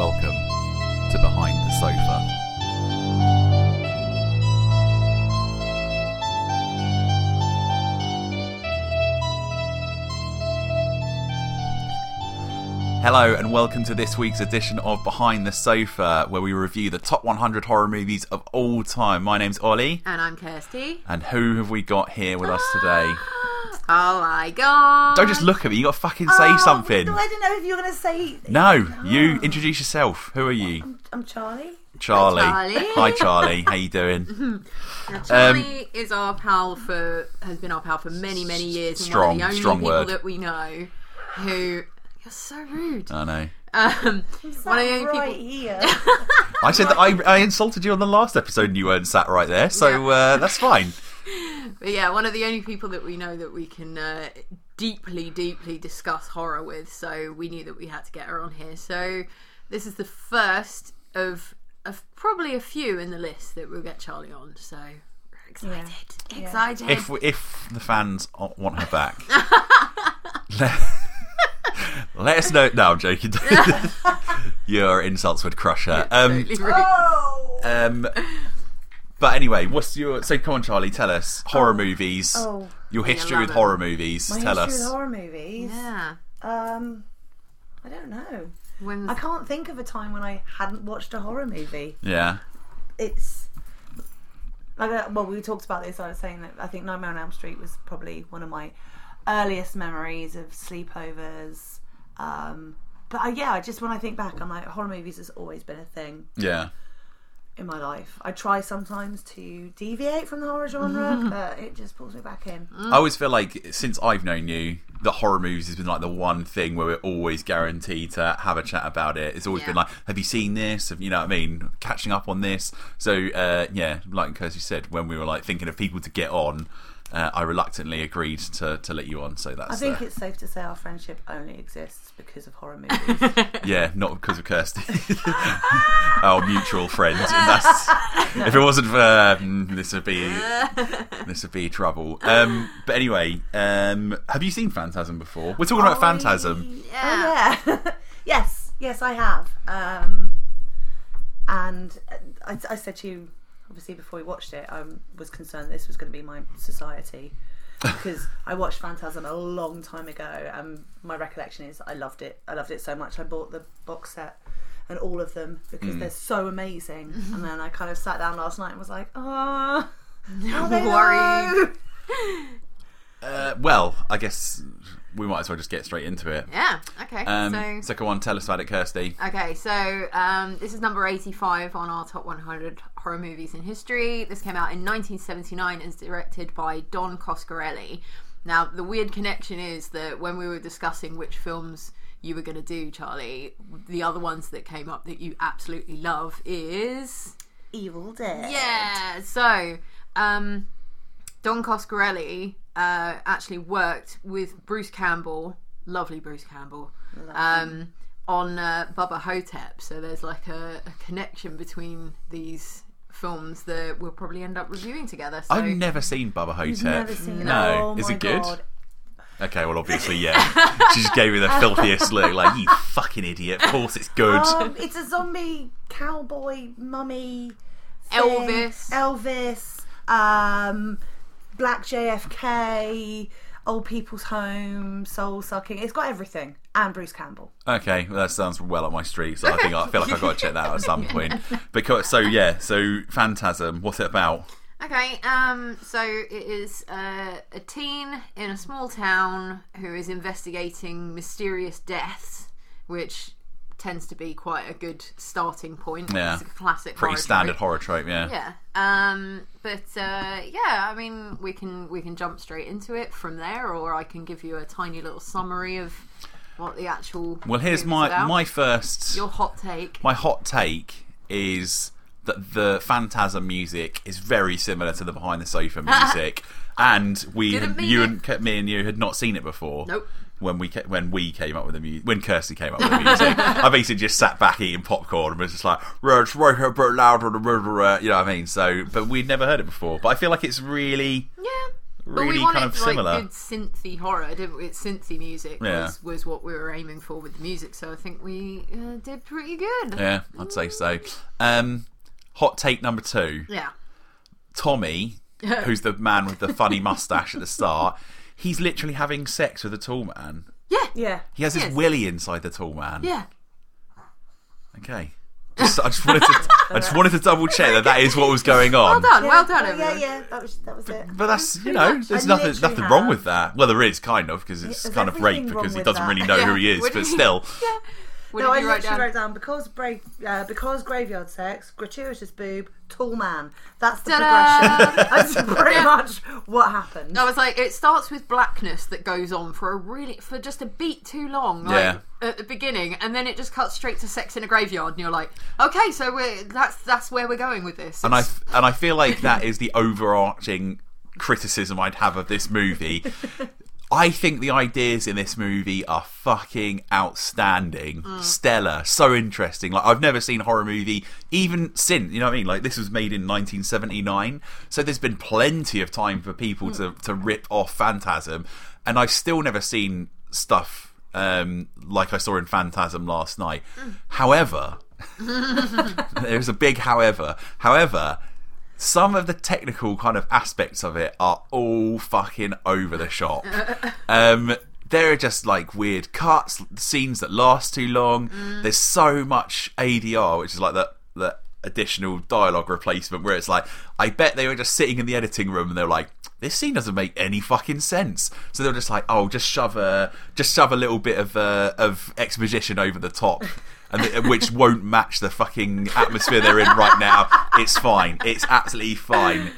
Welcome to Behind the Sofa. Hello, and welcome to this week's edition of Behind the Sofa, where we review the top 100 horror movies of all time. My name's Ollie, And I'm Kirsty. and who have we got here with us today? Ah! Oh my god. Don't just look at me, you got to fucking say something. Oh, I didn't know if you were going to say. No, you introduce yourself. Who are you? I'm, I'm Charlie. Charlie. Charlie. Hi, Charlie. How you doing? Now, Charlie Um, is our pal for has been our pal for many, many years and Strong, one of the only strong people word. that we know who you're so rude. I know. Um one of the only right people here. I said that I, I insulted you on the last episode and you weren't sat right there, so Yeah. uh, that's fine. But yeah, one of the only people that we know that we can uh, deeply, deeply discuss horror with. So we knew that we had to get her on here. So this is the first of, of probably a few in the list that we'll get Charlie on. So we're excited, Yeah. excited. If if the fans want her back, let, let us know. No, I'm joking. Your insults would crush her. Um, oh. um, but anyway, what's your so? Come on, Charlie, tell us horror movies. Oh. Your history with horror movies. My tell history us. with horror movies. yeah. Um, I don't know. When I can't think of a time when I hadn't watched a horror movie. Yeah. It's like uh, well, we talked about this. I was saying that I think Nightmare on Elm Street was probably one of my earliest memories of sleepovers. Um, but I, yeah, I just when I think back, I'm like horror movies has always been a thing. Yeah. In my life. I try sometimes to deviate from the horror genre, but it just pulls me back in. I always feel like since I've known you, the horror movies has been like the one thing where we're always guaranteed to have a chat about it. It's always Yeah. been like, have you seen this? Have, you know what I mean? Catching up on this. So uh, yeah, like Kirsty said, when we were like thinking of people to get on, uh, I reluctantly agreed to, to let you on. So that's I think uh, it's safe to say our friendship only exists because of horror movies. yeah, not because of Kirsty, our mutual friend. And that's if it wasn't for um, this would be this would be trouble. Um, but anyway, um, have you seen Phantasm before? We're talking about Phantasm. yeah. Oh, yeah. yes, yes, I have. Um, and I, I said to you, obviously, before we watched it, I was concerned this was going to be my society. because I watched Phantasm a long time ago, and my recollection is I loved it. I loved it so much. I bought the box set and all of them because they're so amazing. and then I kind of sat down last night and was like, oh, No they worry. Uh, well, I guess we might as well just get straight into it. Yeah. Okay. Um, so so go on, tell us about it, Kirsty. Okay, so um, this is number 85 on our top 100 horror movies in history. This came out in 1979 and is directed by Don Coscarelli. Now, the weird connection is that when we were discussing which films you were going to do, Charlie, the other ones that came up that you absolutely love is. Evil Dead. Yeah, so um, Don Coscarelli uh, actually worked with Bruce Campbell, lovely Bruce Campbell, um, on uh, Bubba Ho-Tep. So there's like a, a connection between these films that we'll probably end up reviewing together. So I've never seen Bubba Ho-Tep. Never seen it. No, Oh is my it good? God. Okay, well, obviously, yeah. she just gave me the filthiest look, like you fucking idiot. Of course, it's good. Um, it's a zombie cowboy mummy. thing. Elvis. Elvis. Um, Black JFK. Old people's home. Soul sucking. It's got everything. And Bruce Campbell. Okay, well, that sounds well up my street. So I think I feel like I've got to check that out at some point. Because so yeah, so Phantasm. What's it about? Okay, um, so it is uh, a teen in a small town who is investigating mysterious deaths, which tends to be quite a good starting point. Yeah. It's a classic Pretty horror standard trope. horror trope, yeah. Yeah. Um, but uh, yeah, I mean, we can we can jump straight into it from there, or I can give you a tiny little summary of what the actual. Well, here's my about. my first your hot take. my hot take is that the Phantasm music is very similar to the Behind the Sofa music, and we you and me and you had not seen it before. Nope. When we ca- when we came up with the music, when Kirsty came up with the music, I basically just sat back eating popcorn and was just like, "It's a bit louder," you know what I mean? So, but we'd never heard it before. But I feel like it's really, Yeah. But really we kind of like similar. good synthy horror, didn't we? Synthy music Yeah. was, was what we were aiming for with the music. So I think we uh, did pretty good. Yeah, I'd say so. Um, hot take number two: Yeah. Tommy, who's the man with the funny mustache at the start. He's literally having sex with a tall man. Yeah. Yeah. He has his Yes. willy inside the tall man. Yeah. Okay. Just, I just wanted to. I just wanted to double check that that is what was going on. Well done. Well done, oh, Yeah, yeah, that was that was it. But that's you know, there's I nothing literally nothing wrong with that. Well, there is kind of because it's There's kind of rape because he doesn't that. really know who he is, but do you- still. Yeah. What no, did I you write literally down? wrote down because brave, uh, because graveyard sex, gratuitous boob, tall man. That's the Ta-da! progression. That's pretty Yeah. much what happened. I was like, it starts with blackness that goes on for a really for just a beat too long, like, Yeah. at the beginning, and then it just cuts straight to sex in a graveyard, and you're like, okay, so we're that's that's where we're going with this. And I and I feel like that is the overarching criticism I'd have of this movie. I think the ideas in this movie are fucking outstanding, mm. stellar, so interesting. Like I've never seen a horror movie even since you know what I mean. Like this was made in 1979, so there's been plenty of time for people mm. to to rip off Phantasm, and I've still never seen stuff um, like I saw in Phantasm last night. Mm. However, there's a big however. However, some of the technical kind of aspects of it are all fucking over the shop. Um, there are just like weird cuts, scenes that last too long. There's so much ADR, which is like the the additional dialogue replacement, where it's like, I bet they were just sitting in the editing room and they're like, this scene doesn't make any fucking sense. So they're just like, oh, just shove a just shove a little bit of uh, of exposition over the top. And the, which won't match the fucking atmosphere they're in right now. It's fine. It's absolutely fine.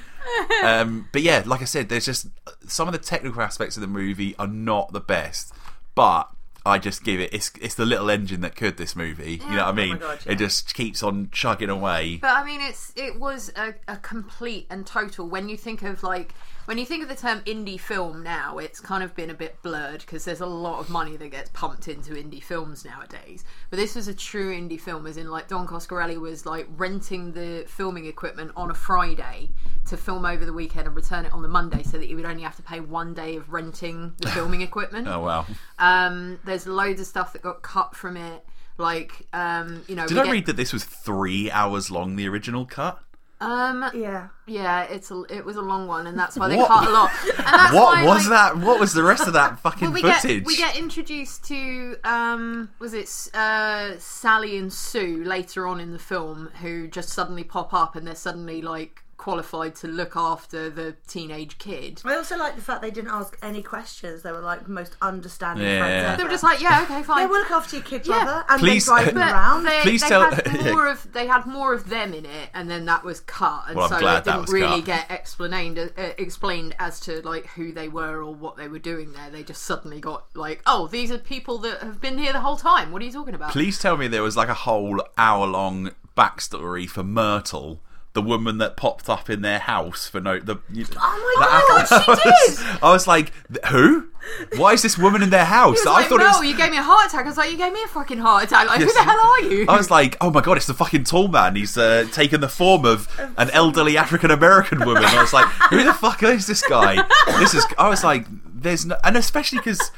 Um, but yeah, like I said, there's just some of the technical aspects of the movie are not the best, but I just give it. It's it's the little engine that could this movie. You know what I mean? God, yeah. It just keeps on chugging away. But I mean, it's it was a, a complete and total. When you think of like when you think of the term indie film now, it's kind of been a bit blurred because there's a lot of money that gets pumped into indie films nowadays. But this was a true indie film, as in like Don Coscarelli was like renting the filming equipment on a Friday to film over the weekend and return it on the Monday, so that he would only have to pay one day of renting the filming equipment. Oh wow! Um, there's loads of stuff that got cut from it. Like, um, you know, Did I get- read that this was three hours long? The original cut. Um, yeah. yeah, it's a, it was a long one, and that's why they What? cut a lot. And that's What why, was like, that? What was the rest of that fucking Well, we footage? get we get introduced to um, was it uh, Sally and Sue later on in the film, who just suddenly pop up, and they're suddenly like qualified to look after the teenage kid. I also like the fact they didn't ask any questions. They were like most understanding Yeah. friends ever. They were just like, yeah, okay, fine. yeah, we'll look after your kid, Yeah. brother, and Please- then drive them But around. they, Please they tell- had more of they had more of them in it, and then that was cut, and Well, I'm so glad it that didn't was really cut. get explained uh, explained as to like who they were or what they were doing there. They just suddenly got like, oh, these are people that have been here the whole time. What are you talking about? Please tell me there was like a whole hour long backstory for Myrtle, the woman that popped up in their house for no the. You, oh my god, I she was, did! I was like, who? Why is this woman in their house? I thought no, it was. you gave me a heart attack. I was like, you gave me a fucking heart attack. Like, Yes. who the hell are you? I was like, oh my god, it's the fucking tall man. He's uh, taken the form of an elderly African American woman. I was like, who the fuck is this guy? This is. I was like, there's no, and especially because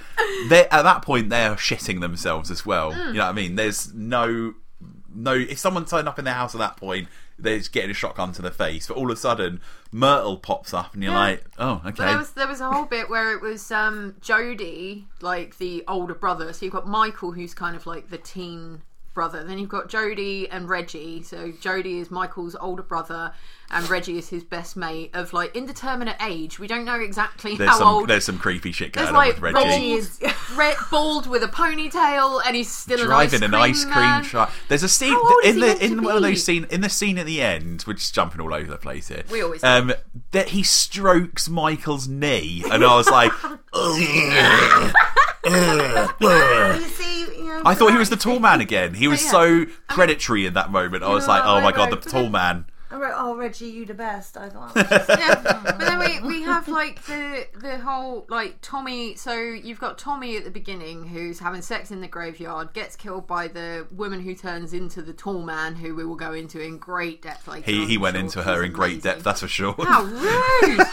they at that point they are shitting themselves as well. Hmm. You know what I mean? There's no, no. If someone turned up in their house at that point, they're just getting a shotgun to the face. But all of a sudden, Myrtle pops up, and you're Yeah. like, oh, But okay. there was there was a whole bit where it was um, Jody, like the older brother. So you've got Michael, who's kind of like the teen brother. Then you've got Jody and Reggie. So Jody is Michael's older brother, and Reggie is his best mate of like indeterminate age. We don't know exactly There's how some old. there's some creepy shit going on like with Reggie. Reggie is- re- bald with a ponytail, and he's still driving an an ice ice cream, cream truck. There's a scene in the in one of those scene in the scene at the end, which is jumping all over the place here. We always um that he strokes Michael's knee, and I was like. You see, you know, I thought he was the tall man again. He was yeah. so predatory in that moment. I was know, like, oh I my god, know, the tall man. I wrote, "Oh, Reggie, you the best." I thought, that was just- yeah, but then we, we have like the the whole like Tommy. So you've got Tommy at the beginning who's having sex in the graveyard, gets killed by the woman who turns into the tall man, who we will go into in great depth later. He on, he I'm went sure. into her He's in great amazing. depth, that's for sure. How rude!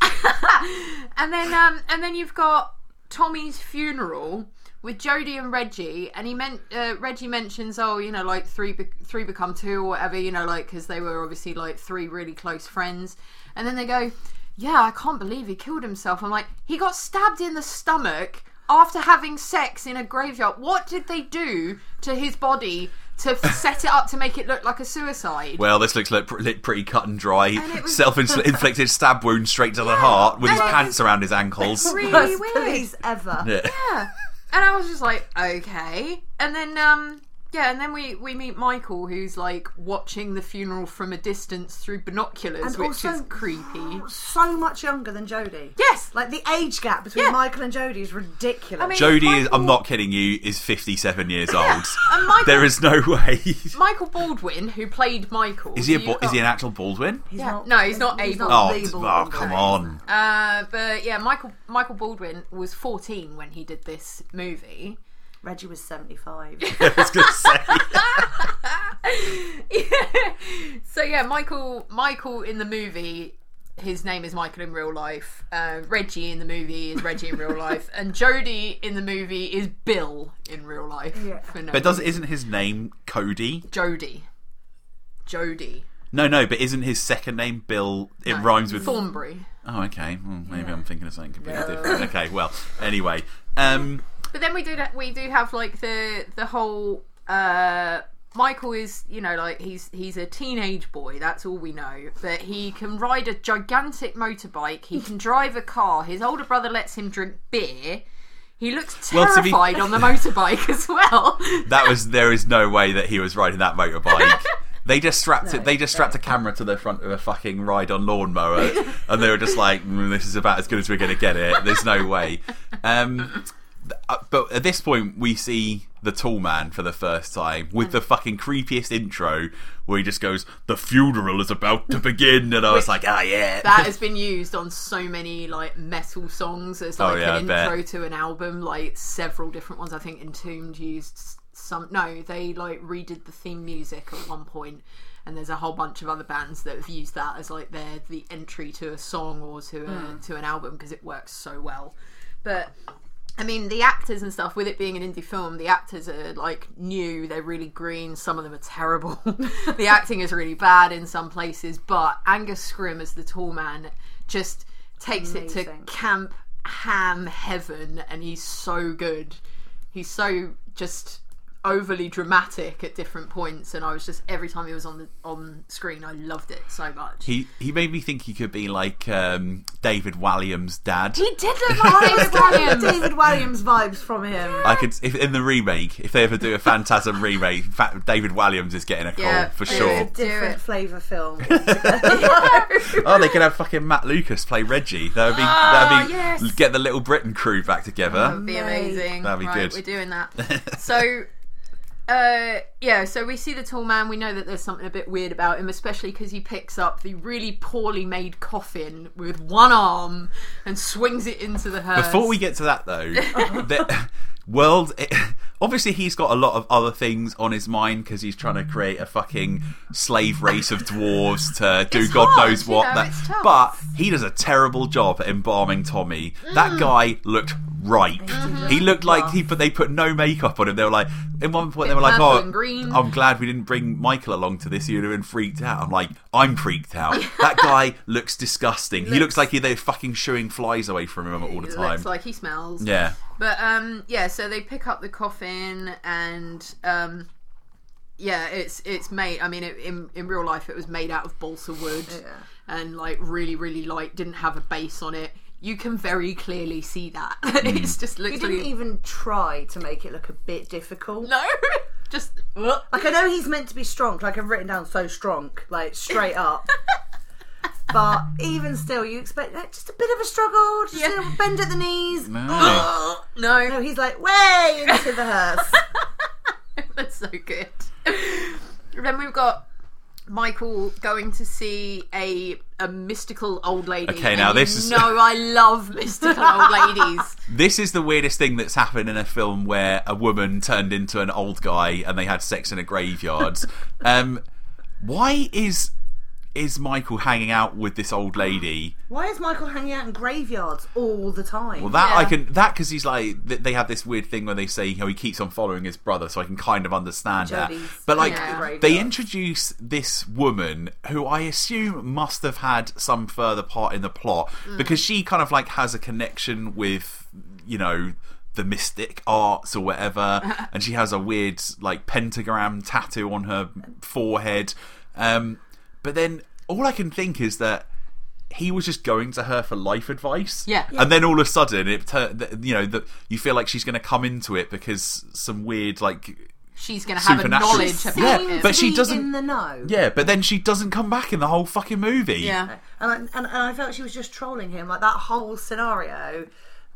and then um and then you've got Tommy's funeral with Jody and Reggie, and he meant uh, Reggie mentions, oh, you know, like three be- three become two or whatever, you know, like because they were obviously like three really close friends, and then they go, yeah, I can't believe he killed himself. I'm like, he got stabbed in the stomach after having sex in a graveyard. What did they do to his body? To set it up to make it look like a suicide. Well, this looks like pr- pretty cut and dry. it was- Self-inflicted stab wound straight to the heart with his And it pants around his ankles. really Worst weird. police ever. Yeah. Yeah. And I was just like, okay. And then um yeah, and then we we meet Michael who's like watching the funeral from a distance through binoculars, And which also- is creepy. So much younger than Jody. Yes. Like the age gap between Yeah. Michael and Jody is ridiculous. I mean- Jody is, I'm not kidding you, is 57 years old. And Michael, There is no way. Michael Baldwin, who played Michael. Is he a you Bo- is he an actual Baldwin? He's yeah. No, he's not he's able. not Oh, the oh, Baldwin. come on. Uh, but yeah, Michael Michael Baldwin was 14 when he did this movie. Reggie was 75. I was going to say. so yeah, Michael Michael in the movie, his name is Michael in real life. Uh, Reggie in the movie is Reggie in real life, and Jody in the movie is Bill in real life. Yeah. no But does reason. isn't his name Cody? Jody. Jody. No, no, but isn't his second name Bill? It No, rhymes with. Thornbury. Oh, okay. Well, maybe I'm thinking of something completely different. Okay, well, anyway. Um, But then we do that. We do have like the the whole. Uh, Michael is, you know, like he's he's a teenage boy. That's all we know. But he can ride a gigantic motorbike. He can drive a car. His older brother lets him drink beer. He looks Well, be- terrified on the motorbike as well. that was there is no way that he was riding that motorbike. They just strapped it. They just strapped a camera to the front of a fucking ride-on lawnmower, and they were just like, mm, "This is about as good as we're going to get it." There's no way. Um, th- but at this point, we see the tall man for the first time with the fucking creepiest intro, where he just goes, "The funeral is about to begin," and I was like, "Ah, yeah." that has been used on so many like metal songs as like Oh, yeah, I an bet. intro to an album. Like several different ones. I think Entombed used some. No, they like redid the theme music at one point, and there's a whole bunch of other bands that have used that as like their the entry to a song or to a, Hmm. to an album because it works so well. But I mean, the actors and stuff, with it being an indie film, the actors are like new, they're really green, some of them are terrible. the acting is really bad in some places, but Angus Scrimm as the tall man just takes it to camp ham heaven, and he's so good. He's so just overly dramatic at different points, and I was just every time he was on the on screen, I loved it so much. He he made me think he could be like um, David Walliams' dad. He did look like David Walliams. David Walliams vibes from him. I could, if in the remake, if they ever do a Phantasm remake, fa- David Walliams is getting a call Yeah, for sure. A different flavour film. Oh, they could have fucking Matt Lucas play Reggie. That would be Ah, that'd be yes. get the Little Britain crew back together. That'd be amazing. That'd be right, good. We're doing that. so, uh, yeah. So we see the tall man. We know that there's something a bit weird about him, especially because he picks up the really poorly made coffin with one arm and swings it into the hearse. Before we get to that though, the world. obviously, he's got a lot of other things on his mind because he's trying to create a fucking slave race of dwarves to do It's God hard, knows you what. know, that- but he does a terrible job at embalming Tommy. Mm. That guy looked ripe. Mm-hmm. He looked like he, but they put no makeup on him. They were like, in one point, they were like, "Oh, green." I'm glad we didn't bring Michael along to this. You'd have been freaked out." I'm like, "I'm freaked out." that guy looks disgusting. He looks Looks- like he, they're fucking shooing flies away from him all the time. looks like he smells. yeah. But um, yeah. So they pick up the coffin and um. Yeah, it's it's made. I mean, it, in in real life, it was made out of balsa wood, and like really, really light. Didn't have a base on it. You can very clearly see that. Hmm. it's just He literally didn't even try to make it look a bit difficult. no, just Like I know he's meant to be strong. Like I've written down so strong, like straight up. but even still, you expect like, just a bit of a struggle, just Yeah. a little bend at the knees. No. no. No, he's like way into the hearse. That's so good. then we've got Michael going to see a a mystical old lady. Okay, now this is- No, I love mystical old ladies. This is the weirdest thing that's happened in a film where a woman turned into an old guy and they had sex in a graveyard. um, why is is Michael hanging out with this old lady? Why is Michael hanging out in graveyards all the time? Well, that Yeah. I can that because he's like th- they have this weird thing where they say how he keeps on following his brother, so I can kind of understand that. But like Yeah. they introduce this woman who I assume must have had some further part in the plot Mm. because she kind of like has a connection with you know the mystic arts or whatever, and she has a weird like pentagram tattoo on her forehead. Um, but then all I can think is that he was just going to her for life advice. Yeah. And then all of a sudden, it you know that you feel like she's going to come into it because some weird like She's going to have a Supernatural- knowledge about Yeah, it. but she doesn't- in the know. yeah. But then she doesn't come back in the whole fucking movie. yeah. and I, and, and I felt she was just trolling him. Like that whole scenario,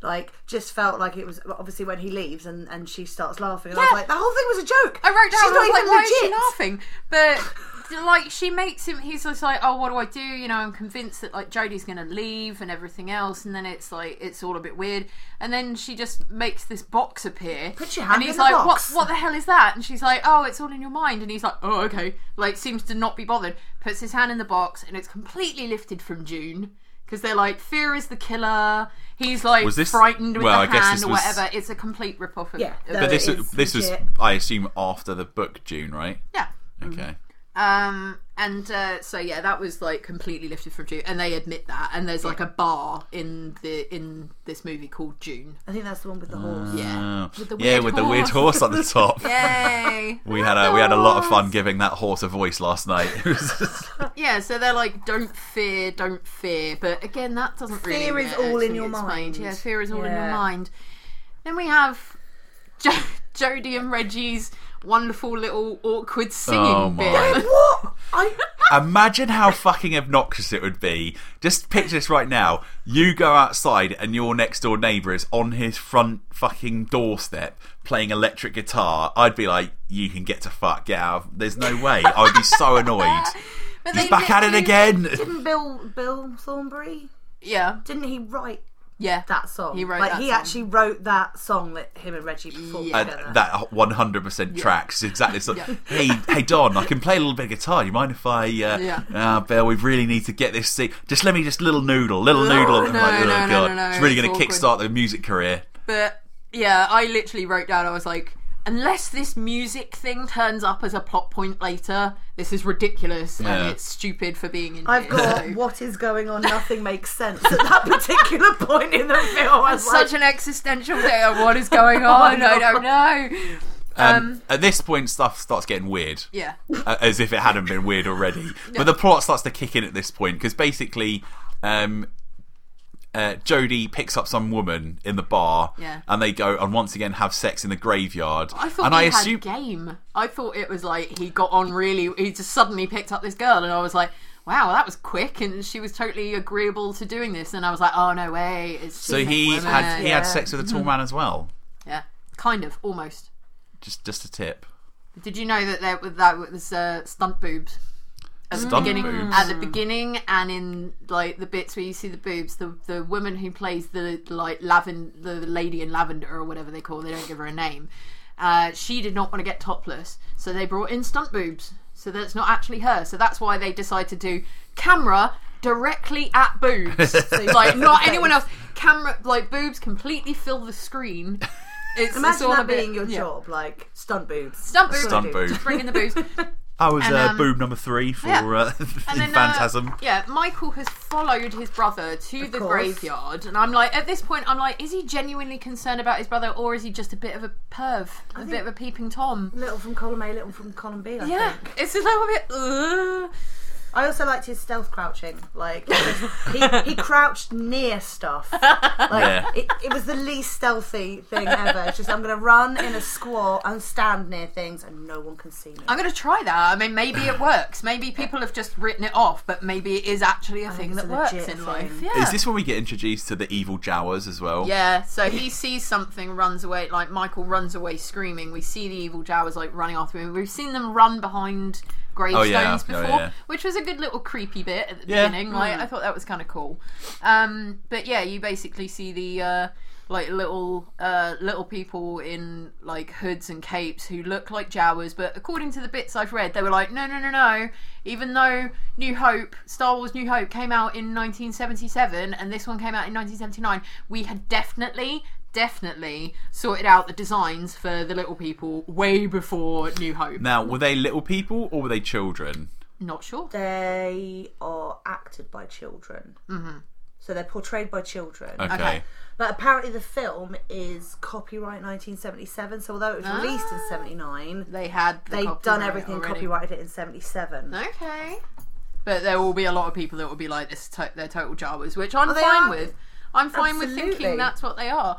like just felt like it was obviously when he leaves and, and she starts laughing. And I was Yeah. like, the whole thing was a joke. I wrote down, She's I not was like, even why is she legit. laughing? But like, she makes him. He's just like, oh, what do I do? You know, I'm convinced that like Jody's going to leave and everything else, and then it's like it's all a bit weird. And then she just makes this box appear. Put your hand and he's in the like, box. what? What the hell is that? And she's like, oh, it's all in your mind. And he's like, oh, okay. Like, seems to not be bothered. Puts his hand in the box, and it's completely lifted from Dune. Because they're like, fear is the killer. He's like Was this- frightened with well, I the guess hand this or was- whatever. It's a complete rip off of. Yeah, of- But this It's this was. I assume after the book Dune, right? yeah. Okay. Mm-hmm. Um, and uh, so yeah, that was like completely lifted from Dune, and they admit that. And there's like a bar in the in this movie called Dune. I think that's the one with the horse. Yeah, Oh. With the yeah, weird with the weird horse. horse on the top. Yay! We had a we had a lot of fun giving that horse a voice last night. Yeah, so they're like, don't fear, don't fear. But again, that doesn't really. Fear is all in your explained. mind. Yeah, fear is all in your mind. Then we have jo- Jody and Reggie's wonderful little awkward oh singing Oh my. bit. What? I Imagine how fucking obnoxious it would be. Just picture this right now. You go outside and your next door neighbour is on his front fucking doorstep playing electric guitar. I'd be like, you can get to fuck, get out. of- There's no way. I would be so annoyed. But He's they back at it again. didn't Bill Bill Thornbury Yeah, didn't he write yeah. that song? He wrote like that he song. actually wrote that song that him and Reggie performed Yeah. together. And that 100% tracks exactly. So, Yeah. hey, hey, Don, I can play a little bit of guitar. You mind if I? Uh, Yeah. uh, Bill, we really need to get this. See, just let me just little noodle, little noodle. I'm no, like, oh, no, no, God. no, no, It's really it's going to awkward. kickstart the music career. But yeah, I literally wrote down. I was like, unless this music thing turns up as a plot point later, this is ridiculous Yeah. and it's stupid for being in. I've here. got So- what is going on. Nothing makes sense at that particular point in the film. I was such like, an existential day of what is going on. I don't know. Um, Um, at this point, stuff starts getting weird. yeah, uh, as if it hadn't been weird already. But the plot starts to kick in at this point because basically, um, uh, Jody picks up some woman in the bar, Yeah. and they go and once again have sex in the graveyard. I thought and he I had assume game. I thought it was like he got on really. He just suddenly picked up this girl, and I was like. Wow, that was quick, and she was totally agreeable to doing this. And I was like, "Oh no way!" It's so. He woman. had he yeah. had sex with a tall man as well. yeah, kind of, almost. Just just a tip. Did you know that there that was uh, stunt boobs? At the Stunt beginning, boobs? at the beginning, and in like the bits where you see the boobs, the the woman who plays the like lavender, the lady in lavender or whatever they call, they don't give her a name. Uh, she did not want to get topless, so they brought in stunt boobs. So that's not actually her. So that's why they decided to do camera directly at boobs. like not anyone else. Camera like boobs completely fill the screen. It's, it's imagine all a that bit- being your yeah. job, like stunt boobs. Stunt boobs. Stunt boobs. Just bring in the boobs. I was And, uh, um, boob number three for yeah. uh, And in then, uh, Phantasm. yeah, Michael has followed his brother to the course. graveyard, and I'm like, at this point, I'm like, is he genuinely concerned about his brother, or is he just a bit of a perv, a bit of a peeping tom? Little from column A, little from column B. I Yeah, think. it's a little bit. Uh, I also liked his stealth crouching. Like he, he crouched near stuff. Like Yeah. it, it was the least stealthy thing ever. It's just I'm gonna run in a squat and stand near things and no one can see me. I'm gonna try that. I mean, maybe it works. Maybe people have just written it off, but maybe it is actually a thing it's that a works legit in thing. life. Yeah. Is this when we get introduced to the evil Jawas as well? Yeah, so he sees something, runs away. Like Michael runs away screaming. We see the evil Jawas like running after him. We've seen them run behind gravestones yeah. Oh, before, yeah. which was a good little creepy bit at the Yeah. beginning. Like I thought that was kind of cool. Um, but yeah, you basically see the uh, like little uh, little people in like hoods and capes who look like Jawas, but according to the bits I've read, they were like, no, no, no, no. Even though New Hope, Star Wars New Hope, came out in 1977 and this one came out in 1979, we had definitely. Definitely sorted out the designs for the little people way before New Hope. Now, were they little people or were they children? Not sure. They are acted by children. Mm-hmm. So they're portrayed by children. Okay. Okay. But apparently the film is copyright 1977. So although it was released in 79, They had the they'd done copyright everything, already. copyrighted it in 77. Okay. But there will be a lot of people that will be like this. To- they're total Jawas, which I'm Oh, they fine are. with. I'm fine with thinking that's what they are.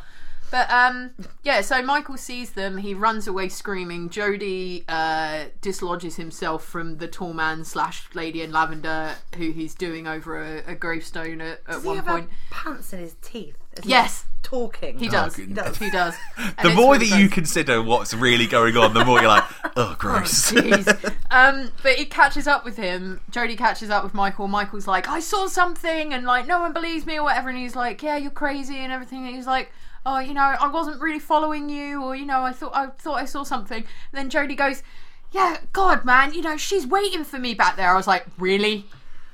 But um, yeah. So Michael sees them. He runs away screaming. Jody uh, dislodges himself from the tall man slash lady in lavender, who he's doing over a, a gravestone at, at Does he one have point. pants in his teeth? As he's Yes. talking. He does. good. He does. He does. And The it's more really that you consider what's really going on, the more you're like, oh, gross. Jeez. um, but he catches up with him. Jody catches up with Michael. Michael's like, I saw something, and like, no one believes me or whatever. And he's like, Yeah, you're crazy and everything. And he's like, Oh, you know, I wasn't really following you, or you know, I thought I thought I saw something. And then Jody goes, Yeah, God, man, you know, she's waiting for me back there. I was like, Really?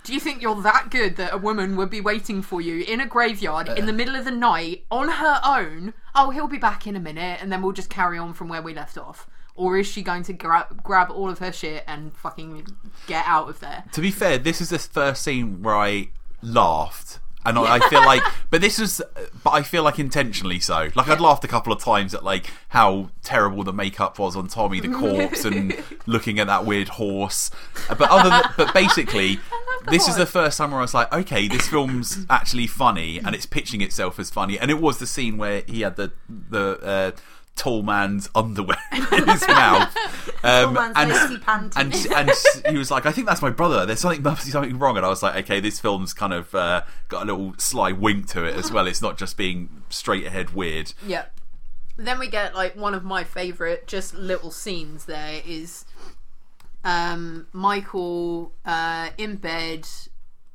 Do you think you're that good that a woman would be waiting for you in a graveyard in the middle of the night on her own? Oh, he'll be back in a minute, and then we'll just carry on from where we left off. Or is she going to grab grab all of her shit and fucking get out of there? to be fair, this is the first scene where I laughed. And I I feel like, but this was, but I feel like intentionally so. Like I'd laughed a couple of times at like how terrible the makeup was on Tommy the corpse and looking at that weird horse. But other, than, but basically, this is the first time where I was like, okay, this film's actually funny and it's pitching itself as funny. And it was the scene where he had the the uh, tall man's underwear in his mouth, um, man's and and and he was like, I think that's my brother. There's something must be something wrong. And I was like, okay, this film's kind of uh, got a little sly wink to it as well. It's not just being straight ahead weird. Yeah. Then we get like one of my favorite just little scenes there is um Michael uh in bed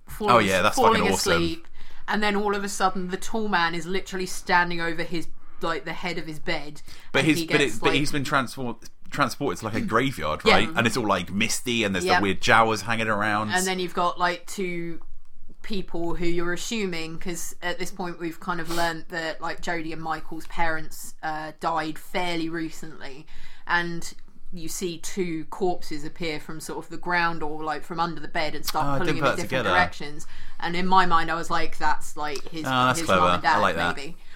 falling, Oh, yeah, that's falling fucking awesome. asleep and then all of a sudden the tall man is literally standing over his like the head of his bed But he's he but, gets, it, but like- he's been transport, transported to like a graveyard, Yeah. right? And it's all like misty, and there's Yeah. the weird Jawas hanging around. and then you've got like two people who you're assuming because at this point we've kind of learned that like Jody and Michael's parents uh, died fairly recently, and you see two corpses appear from sort of the ground or like from under the bed and Oh, start pulling didn't him in different together. directions. And in my mind, I was like, that's like his, Oh, that's his mum and dad, like maybe. That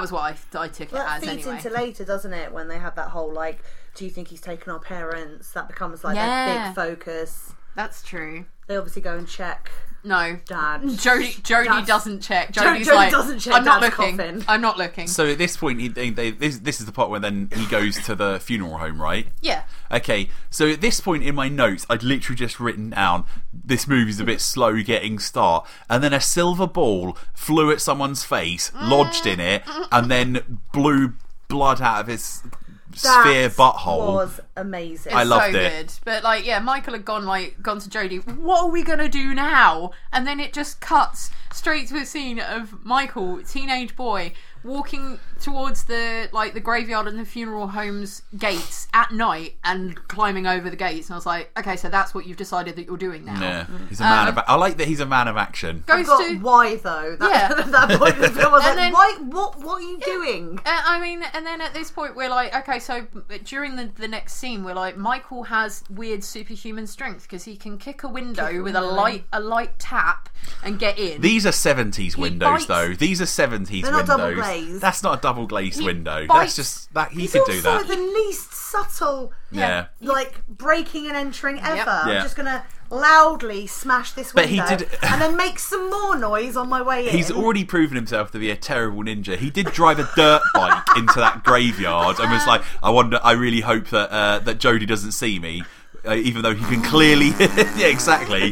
was what I, I took Well, it that as feeds anyway. into later, doesn't it? When they have that whole like, do you think he's taken our parents? That becomes like Yeah. their big focus. That's true. They obviously go and check No, dad. Jody Jody Dad's- doesn't check. Jo- Jody's Jody like, doesn't check I'm not Dad's looking. coffin." I'm not looking. so at this point, he, they, they, this this is the part where then he goes to the funeral home, right? yeah. Okay, so at this point in my notes, I'd literally just written down this movie's a bit slow getting start, and then a silver ball flew at someone's face, lodged in it, and then blew blood out of his sphere That butthole. was amazing. I loved so it. good. But like, yeah, Michael had gone like gone to Jody. What are we gonna do now? And then it just cuts straight to a scene of Michael, teenage boy, walking towards the like the graveyard and the funeral home's gates at night and climbing over the gates. And I was like, okay, so that's what you've decided that you're doing now. Yeah, he's a man Um, of. I like that he's a man of action. I Goes to why though. That, Yeah. that point in the film, I was And like, then- why? What? What are you doing? Uh, I mean, and then at this point, we're like, okay, so during the, the next scene, we're like, Michael has weird superhuman strength because he can kick a window Kick with a window. light a light tap and get in. These are seventies windows, bites- though. These are seventies They're not windows. Double glazed. That's not a double glazed He window. bites- That's just that he He's could also do that. the least subtle, Yeah. like breaking and entering ever. Yep. Yeah. I'm just gonna loudly smash this window, But window he did- and then make some more noise on my way in. He's already proven himself to be a terrible ninja. He did drive a dirt bike into that graveyard and was like, "I wonder. I really hope that uh, that Jody doesn't see me." Uh, even though he can clearly, yeah, exactly,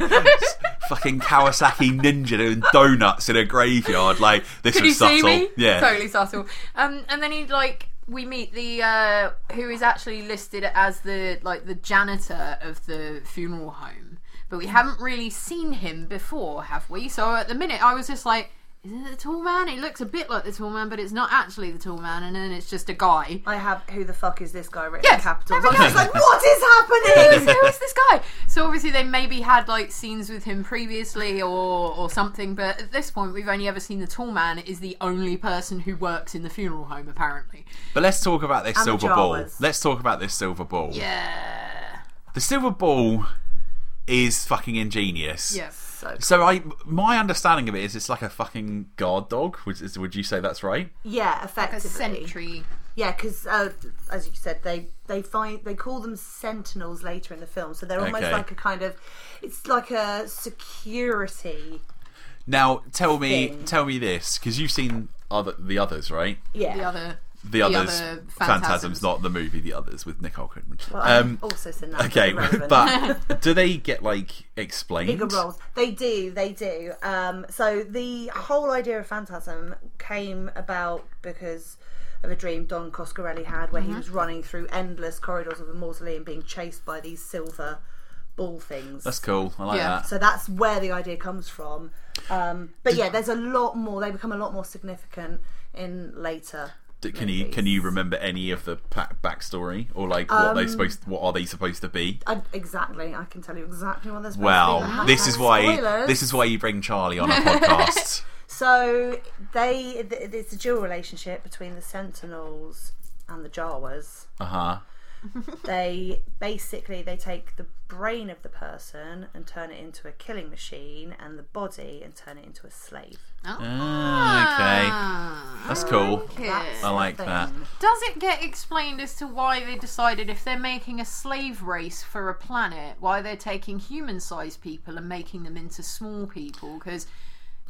fucking Kawasaki ninja doing donuts in a graveyard. Like this Could was subtle, me? yeah. totally subtle. Um, and then he like we meet the uh, who is actually listed as the like the janitor of the funeral home, but we haven't really seen him before, have we? So at the minute, I was just like. Is it the tall man? It looks a bit like the tall man, but it's not actually the tall man, and then it's just a guy. I have who the fuck is this guy written Yes, in capitals. I was go. like, what is happening? is, who is this guy? So obviously they maybe had like scenes with him previously or or something, but at this point we've only ever seen the tall man is the only person who works in the funeral home apparently. But let's talk about this And silver ball. Let's talk about this silver ball. Yeah. The silver ball is fucking ingenious. Yes. So, So I, my understanding of it is it's like a fucking guard dog. Would, is, would you say that's right? yeah, A sentry. Yeah, because uh, as you said, they they find they call them sentinels later in the film, so they're almost Okay. like a kind of it's like a security. Now tell me, Thing. tell me this because you've seen other the others, right? Yeah. The other The others, other Phantasms. Phantasms. not the movie. The others with Nicole Kidman. Well, um, also seen that. okay, but do they get like explained? bigger roles. They do, they do. Um, so the whole idea of Phantasm came about because of a dream Don Coscarelli had where he was running through endless corridors of the mausoleum being chased by these silver ball things. That's cool. I like Yeah. that. so that's where the idea comes from. Um, but yeah, there's a lot more. They become a lot more significant in later. Can you can you remember any of the pa- backstory or like what Um, they supposed what are they supposed to be? I, exactly, I can tell you exactly what they're supposed Well, to be. this is why Spoilers. this is why you bring Charlie on a podcast. So they, th- it's a dual relationship between the Sentinels and the Jawas. Uh huh. They basically they take the brain of the person and turn it into a killing machine, and the body and turn it into a slave. Oh. okay, Ah. that's cool. Okay. That's I the like that. Does it get explained as to why they decided if they're making a slave race for a planet, why they're taking human-sized people and making them into small people? Because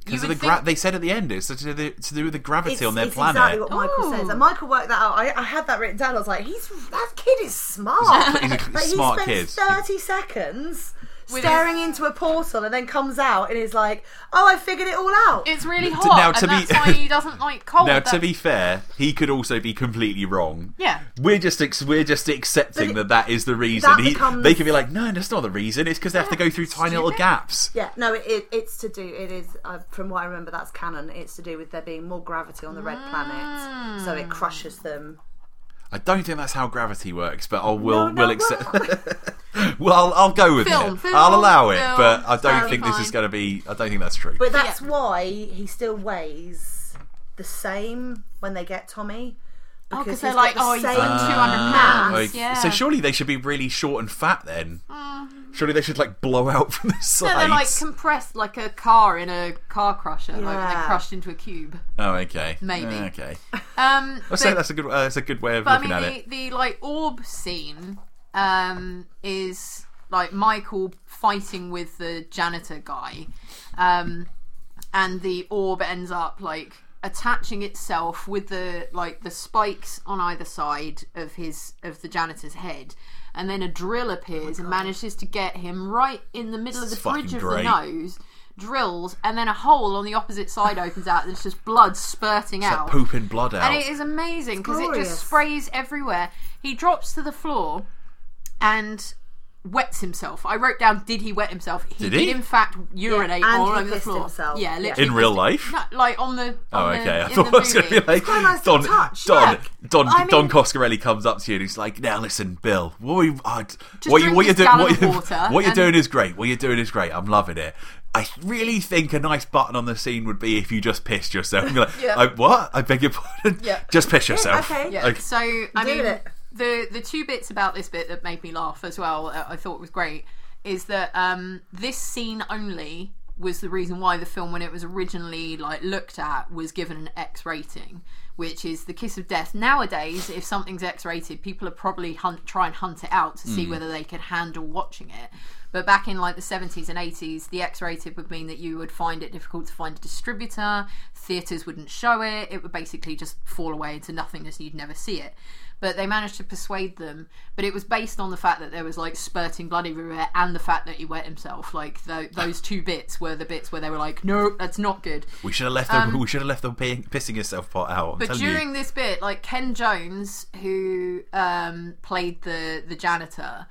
Because of the gra- they said at the end it's to do, the, to do with the gravity It's, on their it's planet. exactly what Michael Ooh. says, and Michael worked that out. I, I had that written down. I was like, "He's that kid is smart. He's a Like, smart he kid. spends thirty seconds With staring into a portal, and then comes out and is like, "Oh, I figured it all out." it's really hot, now, to and be- that's why he doesn't like cold. Now, to be fair, he could also be completely wrong. yeah, We're just ex- we're just accepting But that that is the reason. He, becomes- They could be like, no, that's not the reason. It's because they have to go through tiny little gaps. Yeah, no, it, it, it's to do. It is uh, from what I remember. That's canon. It's to do with there being more gravity on the red planet, so it crushes them. I don't think that's how gravity works, but I'll we'll No, no, we'll accept. well, I'll, I'll go with Film, it. film, I'll allow it, film, but I don't sounds think this is going to be. I don't think that's true. But that's Yeah. why he still weighs the same when they get Tommy. Oh, 'cause he's they're got like, the oh, he's same like 200 pounds. Like, yeah. So surely they should be really short and fat then. Surely they should like blow out from the No, sides. they're like compressed like a car in a car crusher, like they're crushed into a cube. oh, okay. Maybe. Uh, okay. Um, I'll say that's a good. Uh, that's a good way of But I mean, at the, it. the like orb scene um, is like Michael fighting with the janitor guy, um, and the orb ends up like attaching itself with the like the spikes on either side of his of the janitor's head. And then a drill appears oh and manages to get him right in the middle of the It's bridge of the nose. Drills and then a hole on the opposite side opens out. And there's just blood spurting It's out. like pooping blood out. And it is amazing because it just sprays everywhere. He drops to the floor and wets himself. I wrote down, did he wet himself? He Did he? in fact urinate and all he over the pissed floor. himself. Yeah, Yeah. literally. In real life? No, like on the. Oh, on the- okay. I in thought the it was going to movie. be like quite a nice Don, little touch, Don, yeah. Don, I Don mean- Coscarelli comes up to you and he's like, "Now listen, Bill, what you, uh, what you, drink what you're this doing, gallon what, of you, water what you're and- doing is great. What you're doing is great. I'm loving it. I really think a nice button on the scene would be if you just pissed yourself. You're like, Yeah. I, what? I beg your pardon. Yeah. Just piss yourself. okay. Yeah. Okay. So I Doing mean, it. The the two bits about this bit that made me laugh as well, I thought was great, is that um, this scene only was the reason why the film, when it was originally like looked at, was given an X rating, which is the kiss of death. Nowadays, if something's X rated, people are probably hunt try and hunt it out to see whether they could handle watching it. But back in like the 70s and 80s, the X rated would mean that you would find it difficult to find a distributor, theatres wouldn't show it, it would basically just fall away into nothingness and you'd never see it. But they managed to persuade them. But it was based on the fact that there was like spurting blood everywhere and the fact that he wet himself. Like tho- those two bits were the bits where they were like, no, that's not good. We should have left the we should have left the peeing, pissing yourself part out. I'm Um, But during you. this bit, like Ken Jones, who um, played the the janitor,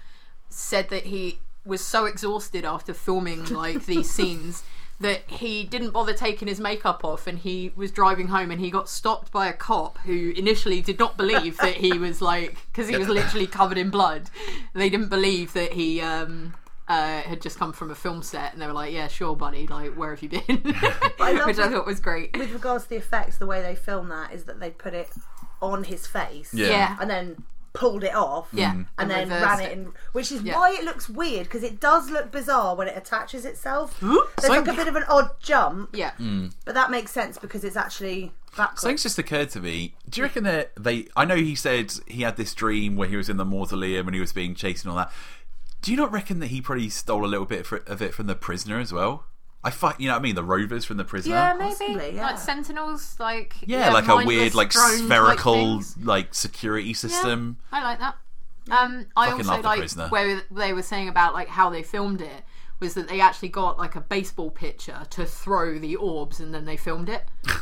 said that he was so exhausted after filming like these scenes that he didn't bother taking his makeup off and he was driving home and he got stopped by a cop who initially did not believe that he was like because he was literally covered in blood they didn't believe that he um uh, had just come from a film set and they were like yeah sure buddy like where have you been I love which i thought was great With regards to the effects, the way they film that is that they put it on his face. Yeah. yeah And then pulled it off. yeah mm. And then ran it in, which is Yeah. why it looks weird because it does look bizarre when it attaches itself. Ooh, There's like a bit of an odd jump, yeah mm. but that makes sense because it's actually backwards. Something's just occurred to me. Do you reckon that they? I know he said he had this dream where he was in the mausoleum and he was being chased and all that. Do you not reckon that he probably stole a little bit fr- of it from the prisoner as well? I fight, you know what I mean? The rovers from the prisoner. yeah maybe Possibly, yeah. like sentinels like Yeah, like a weird, like drone spherical, things. like security system. I like that. Um, I Fucking also love The like Prisoner. where they were saying about like how they filmed it was that they actually got like a baseball pitcher to throw the orbs and then they filmed it.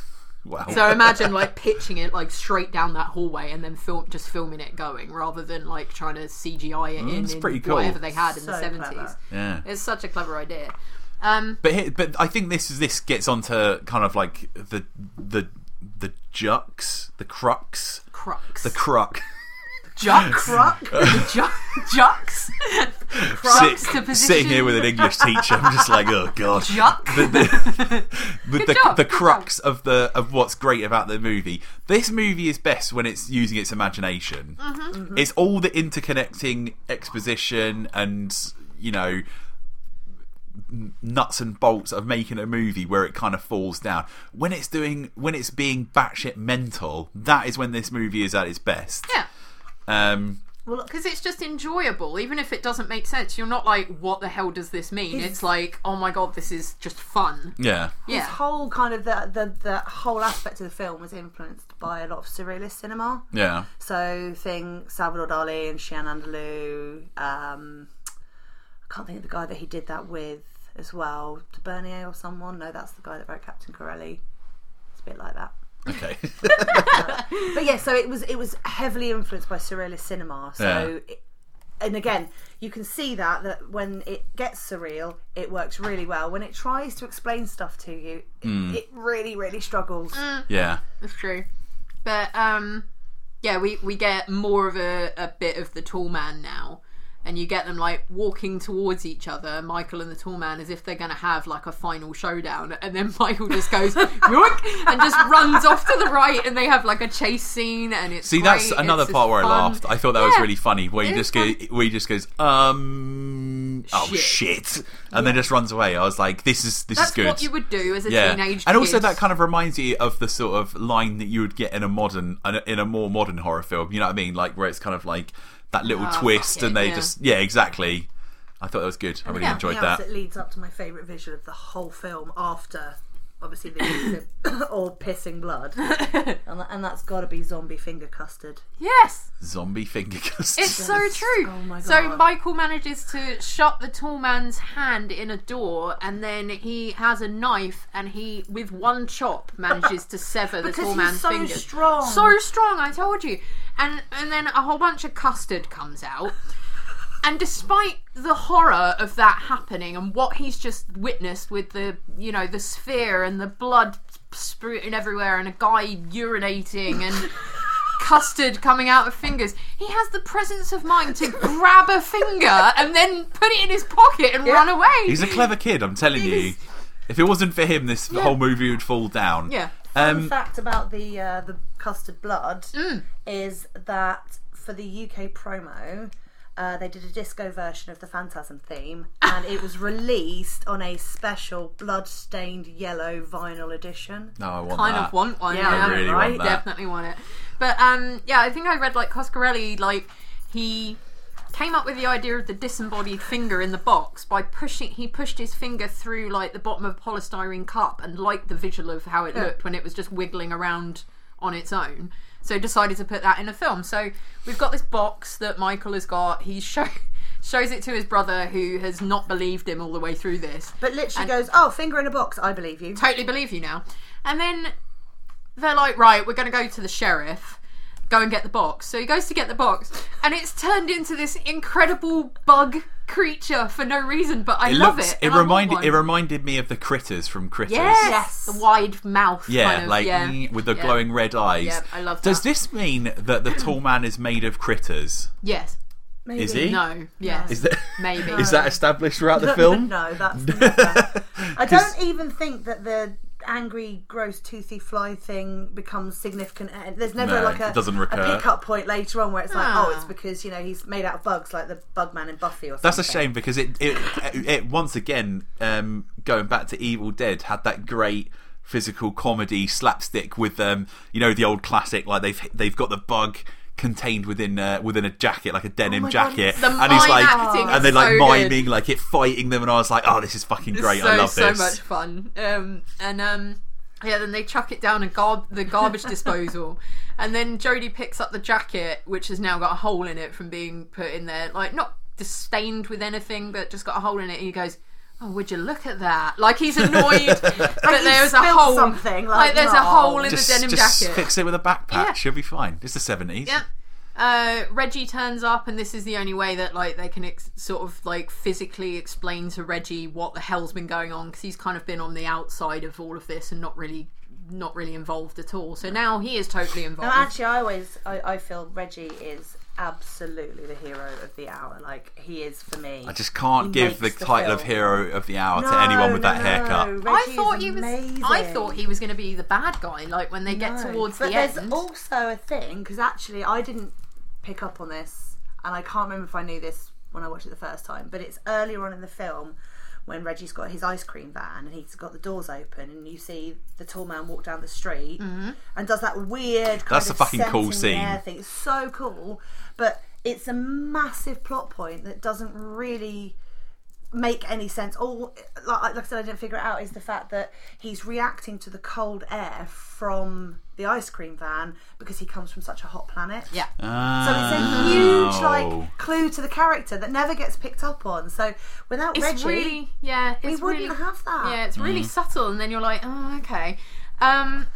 Wow. So imagine like pitching it like straight down that hallway and then film just filming it going rather than like trying to CGI it in, that's in pretty cool. whatever they had in the seventies. clever. yeah. It's such a clever idea. Um, But here, but I think this is this gets onto kind of like the the the jux, the crux, crux. the crux. Jux. Cruck. Ju- Jux. Crux Sit- to position. sitting here with an English teacher, I'm just like, oh god. Juck. the, the, the, the, job, the crux of the of what's great about the movie. This movie is best when it's using its imagination. Mm-hmm. It's all the interconnecting exposition and you know nuts and bolts of making a movie where it kind of falls down. When it's doing when it's being batshit mental, that is when this movie is at its best. yeah. Um, Because it's just enjoyable, even if it doesn't make sense. You're not like, "What the hell does this mean?" His- It's like, "Oh my god, this is just fun." yeah. His Yeah, whole kind of the, the the whole aspect of the film was influenced by a lot of surrealist cinema. Yeah. So thing Salvador Dali and Chien Andalou. Um, I can't think of the guy that he did that with as well. To Bernier or someone. No, that's the guy that wrote Captain Corelli. It's a bit like that. Okay. But yeah, so it was it was heavily influenced by surrealist cinema. So, it, and again, you can see that that when it gets surreal, it works really well. When it tries to explain stuff to you, it, it really really struggles. yeah. that's true. But um, yeah, we we get more of a, a bit of the tall man now. And you get them like walking towards each other, Michael and the tall man, as if they're going to have like a final showdown. And then Michael just goes and just runs off to the right, and they have like a chase scene. And it's See, that's another It's part where I laughed. I thought that was really funny. Where is just go, where he just goes, um, oh Shit. shit, and then just runs away. I was like, this is this That's is good. That's what you would do as a yeah, teenage and also that kind of reminds you of the sort of line that you would get in a modern, in a more modern horror film. You know what I mean? Like where it's kind of like that little Oh, twist, fuck and they yeah. just yeah, exactly. I thought that was good. I really Yeah, enjoyed Something else that. that leads up to my favourite visual of the whole film after obviously the use all pissing blood, and, that- and that's got to be zombie finger custard. yes, Zombie finger custard. it's so true. Oh my So Michael manages to shut the tall man's hand in a door, and then he has a knife, and he, with one chop, manages to sever the tall he's man's so fingers. strong. So strong, I told you. And and then a whole bunch of custard comes out. And despite the horror of that happening and what he's just witnessed with the, you know, the sphere and the blood spruting everywhere and a guy urinating and custard coming out of fingers, he has the presence of mind to grab a finger and then put it in his pocket and run away. He's a clever kid. I'm telling you. If it wasn't for him, this whole movie would fall down. yeah. Fun Um, fact about the uh, the custard blood Mm. is that for the UK promo. Uh, they did a disco version of the Phantasm theme, and it was released on a special blood-stained yellow vinyl edition. no, I want kind that. of want one. Yeah, Yeah, I really right? want that. definitely want it. But um, yeah, I think I read like Coscarelli, like he came up with the idea of the disembodied finger in the box by pushing. He pushed his finger through like the bottom of a polystyrene cup and liked the visual of how it looked when it was just wiggling around on its own. So decided to put that in a film. So we've got this box that Michael has got. He show, shows it to his brother, who has not believed him all the way through this But literally goes, "Oh, finger in a box, I believe you." totally believe you now. And then they're like, right, we're going to go to the sheriff. Go and get the box. So he goes to get the box, and it's turned into this incredible bug creature for no reason. But I It love looks. it. It and I want reminded. It reminded me of the critters from Critters. Yes, Yes. the wide mouth. Yeah, kind of, like yeah. mm, with the Yeah. glowing red eyes. Yeah, I love Does this mean that the tall man is made of critters? Yes. Maybe. Is he? No. Yes. Is that Maybe. is that established throughout the film? no, that's never. I don't even think that the angry, gross, toothy fly thing becomes significant. Uh, There's never No, like a, doesn't a recur. pick up point later on where it's like, Ah. oh, it's because you know he's made out of bugs, like the Bugman in Buffy or something. That's a shame because it it, it once again um, going back to Evil Dead had that great physical comedy slapstick with um you know the old classic like they've they've got the bug contained within uh, within a jacket like a denim God, jacket The and he's like and they're like so good. miming like it fighting them and I was like oh this is fucking great so, I love this. so much fun. Um, and um, yeah, then they chuck it down a gar- the garbage disposal, and then Jody picks up the jacket, which has now got a hole in it from being put in there, like not stained with anything, but just got a hole in it. And he goes. Oh, would you look at that? Like he's annoyed that there's a hole. something, Like, like, there's a hole in just, the denim just jacket. fix it with a backpack Yeah. she'll be fine it's the 70s Yeah. Uh, Reggie turns up, and this is the only way that like they can ex- sort of like physically explain to Reggie what the hell's been going on because he's kind of been on the outside of all of this and not really, not really involved at all. So now he is totally involved. No, involved. actually, I always I, I feel Reggie is absolutely the hero of the hour. Like he is for me. I just can't He give the the title of hero of the hour to anyone with no, that haircut Reggie I thought he was. amazing. I thought he was going to be the bad guy. Like when they get No. towards but the there's end. also a thing because actually I didn't pick up on this, and I can't remember if I knew this when I watched it the first time. But it's earlier on in the film when Reggie's got his ice cream van and he's got the doors open, and you see the tall man walk down the street mm-hmm. and does that weird. Kind That's a fucking cool sense in the scene. air Thing. It's so cool, but it's a massive plot point that doesn't really make any sense. All like, like I said, I didn't figure it out. Is the fact that he's reacting to the cold air from the ice cream van because he comes from such a hot planet. yeah. Oh. So it's a huge like clue to the character that never gets picked up on. So without It's Reggie, really yeah. we wouldn't really, have that. Yeah, it's really subtle, and then you're like, oh, okay. Um,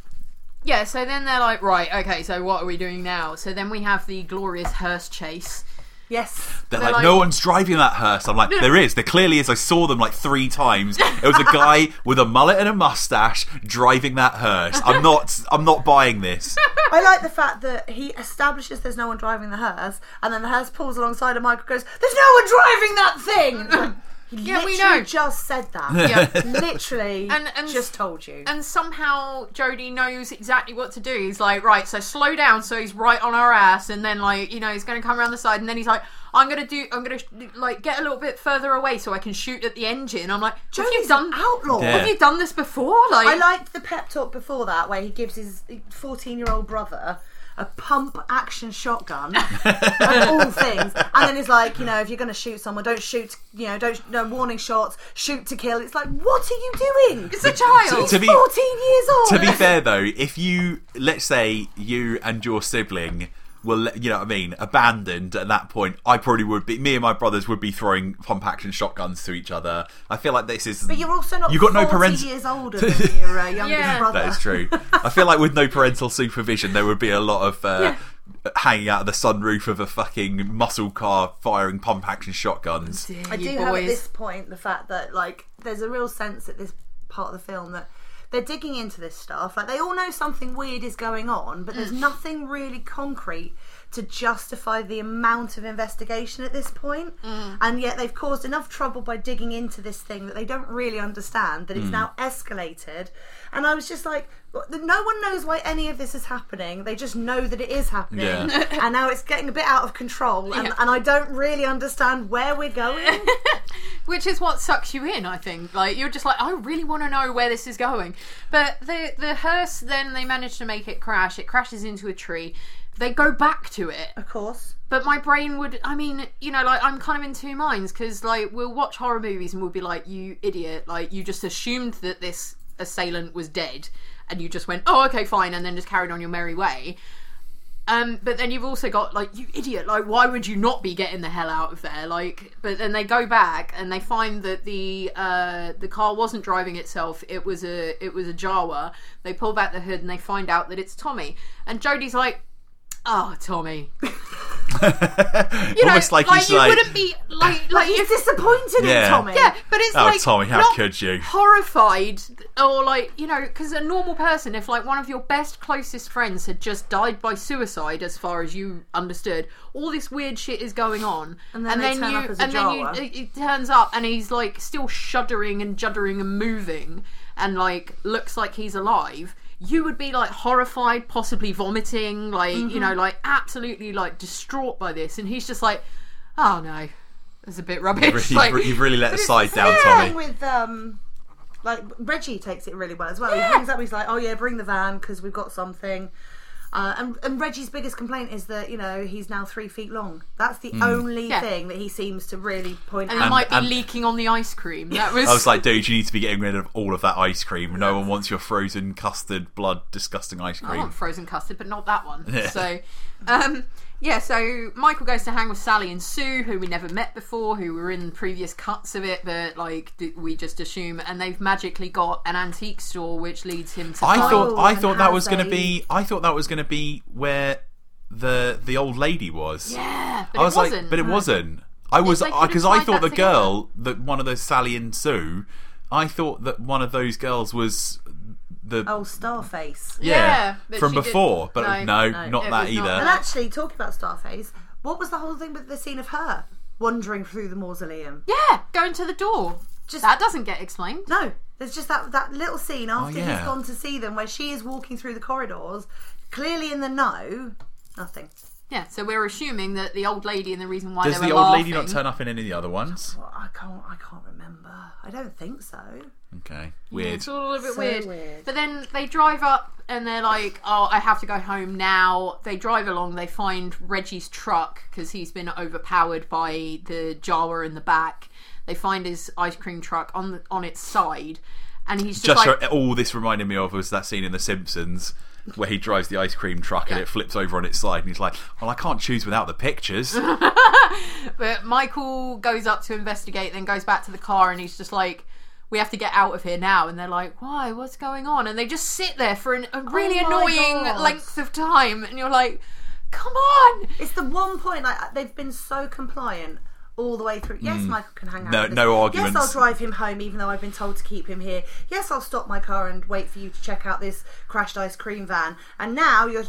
yeah, so then they're like, right, okay, so what are we doing now? So then we have the glorious hearse chase. Yes. They're They're like, like- no one's driving that hearse. I'm like, there is. There clearly is. I saw them like three times. It was a guy with a mullet and a mustache driving that hearse. I'm not. I'm not buying this. I like the fact that he establishes there's no one driving the hearse, and then the hearse pulls alongside and Michael goes, "There's no one driving that thing." It's like, He Yeah, we know. just said that. Yeah. literally, And- and- just told you. And somehow Jody knows exactly what to do. He's like, right, so slow down, so he's right on our ass, and then like, you know, he's going to come around the side, and then he's like, I'm going to do, I'm going to like get a little bit further away so I can shoot at the engine. I'm like, have you Jody's done? an outlaw. Yeah. Have you done this before? Like, I liked the pep talk before that where he gives his 14 year old brother a pump action shotgun of all things. And then he's like you know if you're going to shoot someone don't shoot you know don't no warning shots shoot to kill. It's like what are you doing? It's a child. To be- 14 years old to be fair though, if you let's say you and your sibling were, you know what I mean, abandoned at that point, I probably would be. Me and my brothers would be throwing pump action shotguns to each other. I feel like this is. but you're also not you've got no 40 parent- years older than your uh, youngest Yeah. brother That is true. I feel like with no parental supervision, there would be a lot of uh, hanging out of the sunroof of a fucking muscle car firing pump action shotguns. Dear I do you have at this point the fact that like there's a real sense at this part of the film that they're digging into this stuff. Like they all know something weird is going on, but Mm. there's nothing really concrete to justify the amount of investigation at this point. Mm. And yet they've caused enough trouble by digging into this thing that they don't really understand that it's now escalated. And I was just like, no one knows why any of this is happening. They just know that it is happening. Yeah. and now it's getting a bit out of control. And, Yeah. and I don't really understand where we're going. which is what sucks you in i think like you're just like i really want to know where this is going but the the hearse then they manage to make it crash it crashes into a tree they go back to it Of course. but my brain would i mean you know like i'm kind of in two minds because like we'll watch horror movies and we'll be like you idiot like you just assumed that this assailant was dead and you just went oh okay fine and then just carried on your merry way um, but then you've also got like you idiot, like why would you not be getting the hell out of there? Like, but then they go back and they find that the uh, the car wasn't driving itself; it was a it was a Jawa. They pull back the hood and they find out that it's Tommy. And Jody's like, oh, Tommy. You know, Almost like, he's you like, wouldn't be like like you're disappointed Yeah. in Tommy. Yeah, but it's Oh, like Tommy, how not could you? horrified or like you know because a normal person if like one of your best closest friends had just died by suicide as far as you understood all this weird shit is going on And then they turn you up as a and then you Jawa. it, it turns up and he's like still shuddering and juddering and moving and like looks like he's alive you would be like horrified possibly vomiting like Mm-hmm. you know like absolutely like distraught by this and he's just like oh no it's a bit rubbish You've, like, re- you've really let the side down, same Tommy. With um, like Reggie takes it really well as well. Yeah. He brings up, he's like, "Oh yeah, bring the van because we've got something." Uh, and, and Reggie's biggest complaint is that you know he's now three feet long. That's Hmm. the only Yeah. thing that he seems to really point out. point and it out. might be and- leaking on the ice cream. That was, I was like, dude, you need to be getting rid of all of that ice cream. No one wants your frozen custard, blood, disgusting ice I cream. want frozen custard, but not that one. Yeah. So, um, yeah. So Michael goes to hang with Sally and Sue, who we never met before, who were in previous cuts of it, but like we just assume, and they've magically got an antique store, which leads him to. I thought Oh, I thought that was going to be I thought that was going to be where the the old lady was. yeah, but I was it wasn't. like, but it wasn't. I was because uh, I tied thought the that girl that one of those Sally and Sue. I thought that one of those girls was the oh, Starface. yeah, Yeah, from she did- before, but no, no, no, not that was not either. And actually, talking about Starface, what was the whole thing with the scene of her wandering through the mausoleum? yeah, going to the door. Just That doesn't get explained. No, there's just that that little scene oh, after Oh, yeah. he's gone to see them where she is walking through the corridors, clearly in the know. Nothing. Yeah, so we're assuming that the old lady and the reason why Does they the were old laughing, lady not turn up in any of the other ones? Well, I can't. I can't remember. I don't think so. Okay, weird. It's all a little bit So weird. weird. But then they drive up and they're like, "Oh, I have to go home now." They drive along. They find Reggie's truck because he's been overpowered by the Jawa in the back. They find his ice cream truck on the, on its side, and he's just, Just like, so- all this reminded me of was that scene in The Simpsons where he drives the ice cream truck and Yeah. it flips over on its side, and he's like, "Well, I can't choose without the pictures." But Michael goes up to investigate, then goes back to the car, and he's just like, "We have to get out of here now." And they're like, "Why? What's going on?" And they just sit there for an, a really Oh my annoying God. length of time, and you're like, "Come on!" It's the one point like they've been so compliant all the way through. Yes, hmm. Michael can hang out. No- with us. no arguments. Yes, I'll drive him home, even though I've been told to keep him here. Yes, I'll stop my car and wait for you to check out this crashed ice cream van. And now you're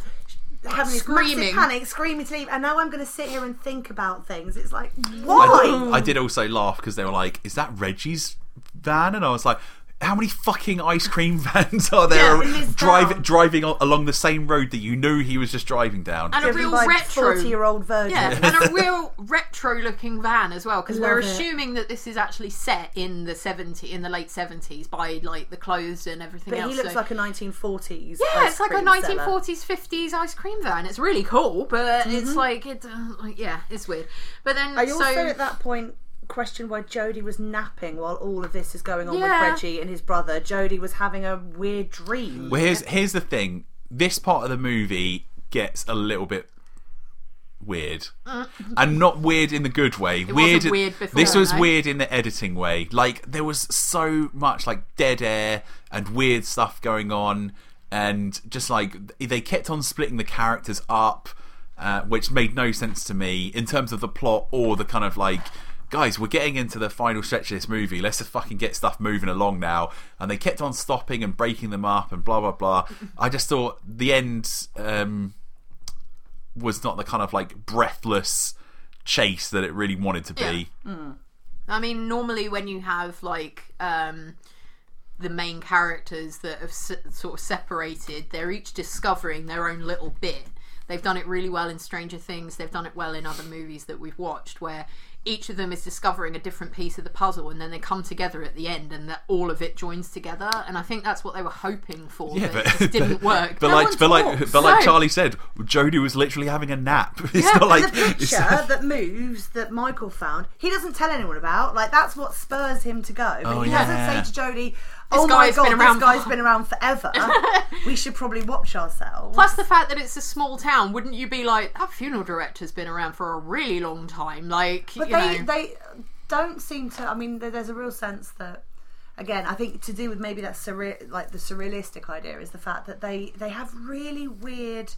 having this Screaming. massive panic, screaming to leave. And now I'm going to sit here and think about things. It's like why? I, I did also laugh because they were like, "Is that Reggie's van?" And I was like, "How many fucking ice cream vans are there Yeah, drive, driving along the same road that you knew he was just driving down?" And a real retro. forty-year-old virgin. Yeah, and a real retro-looking van as well, because we're it. assuming that this is actually set in the seventy, in the late seventies, by like the clothes and everything But else. he looks so- like a 1940s. yeah, ice it's like a 1940s, seller. fifties ice cream van. It's really cool, but Mm-hmm. it's like it. Uh, like, yeah, it's weird. But then I also so at that point questioned why Jody was napping while all of this is going on Yeah. with Reggie and his brother. Jody was having a weird dream. Well, here's here's the thing. This part of the movie gets a little bit weird, and not weird in the good way. wasn't weird. weird before, this was no? weird in the editing way. Like there was so much like dead air and weird stuff going on, and just like they kept on splitting the characters up, uh, which made no sense to me in terms of the plot or the kind of like guys, we're getting into the final stretch of this movie. Let's just fucking get stuff moving along now. And they kept on stopping and breaking them up and blah blah blah. I just thought the end um, was not the kind of like breathless chase that it really wanted to be. I mean, normally when you have like um, the main characters that have s- sort of separated, they're each discovering their own little bit. They've done it really well in Stranger Things. They've done it well in other movies that we've watched, where each of them is discovering a different piece of the puzzle, and then they come together at the end, and that all of it joins together. And I think that's what they were hoping for. Yeah, but, but it just didn't work. But No like, but like, but like. Charlie said, Jody was literally having a nap. It's Yeah, not like the picture that moves that Michael found, he doesn't tell anyone about. Like that's what spurs him to go. But Oh, he yeah. doesn't say to Jody, "Oh my guy's god, been around this guy's for- been around forever. we should probably watch ourselves." Plus the fact that it's a small town, wouldn't you be like, that funeral director's been around for a really long time? Like, But you they know. they don't seem to. I mean, there's a real sense that. Again, I think to do with maybe that surreal, like the surrealistic idea, is the fact that they they have really weird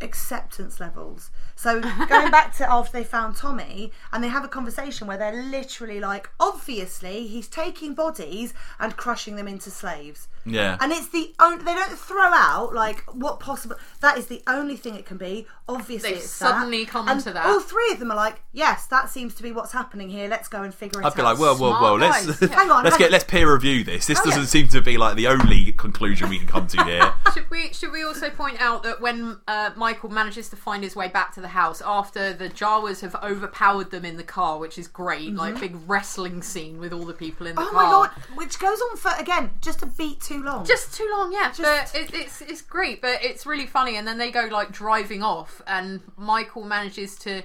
acceptance levels. So going back to after they found Tommy, and they have a conversation where they're literally like, obviously he's taking bodies and crushing them into slaves. Yeah. And it's the only they don't throw out like what possible. That is the only thing it can be. Obviously, They've it's suddenly that. come and to that. All three of them are like, yes, that seems to be what's happening here. Let's go and figure it out. I'd be like, whoa, whoa, Smart. Let's yeah. Hang on, let's hang get on. let's peer review this. This Oh, doesn't seem to be like the only conclusion we can come to here. Should we should we also point out that when uh, Michael manages to find his way back to the house after the Jawas have overpowered them in the car, which is great, like big wrestling scene with all the people in the Mm-hmm. Oh car. my god! Which goes on for again just a beat too long. Just too long, yeah. Just- but it, it's it's great, but it's really funny. And then they go like driving off, and Michael manages to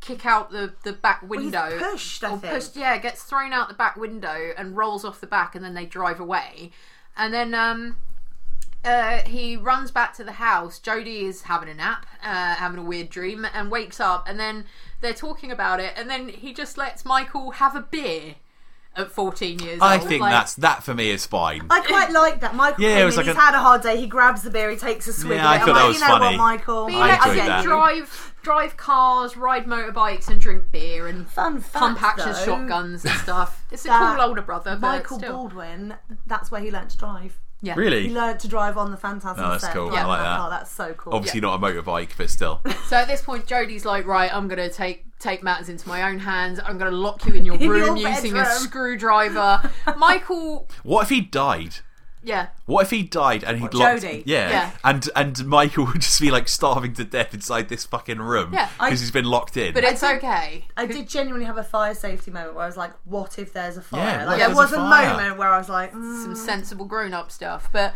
kick out the the back window. pushed, I think. pushed, yeah, gets thrown out the back window and rolls off the back, and then they drive away. And then um, uh, he runs back to the house. Jody is having a nap, uh, having a weird dream, and wakes up. And then they're talking about it, and then he just lets Michael have a beer at 14 years I old. think Like, that's that for me is fine. I quite like that. Michael Yeah, came it was in, like he's a- had a hard day. He grabs the beer, he takes a swig Yeah, I thought I'm that like, was you know funny. what, Michael? But I you lets enjoyed him that. drive drive cars, ride motorbikes, and drink beer and Fun fact, pump action though, shotguns and stuff. It's a cool older brother, but Michael still. Baldwin, that's where he learnt to drive. Yeah. Really? He Really? learnt to drive on the Phantasm Oh, that's set. cool. driving I like oh, that that. car. That's so cool. Obviously not a motorbike, but still. So at this point, Jody's like, right, I'm gonna take take matters into my own hands. I'm gonna lock you in your In room your using a bedroom." screwdriver. Michael, What if he died? Yeah, What if he died and he'd What, locked? Jody? Yeah. Yeah. And and Michael would just be like starving to death inside this fucking room Yeah. because I- he's been locked in. but it's did- okay. I did genuinely have a fire safety moment where I was like, what if there's a fire? Yeah, like, if there there's was a a, fire? moment where I was like, mm, some sensible grown up stuff. But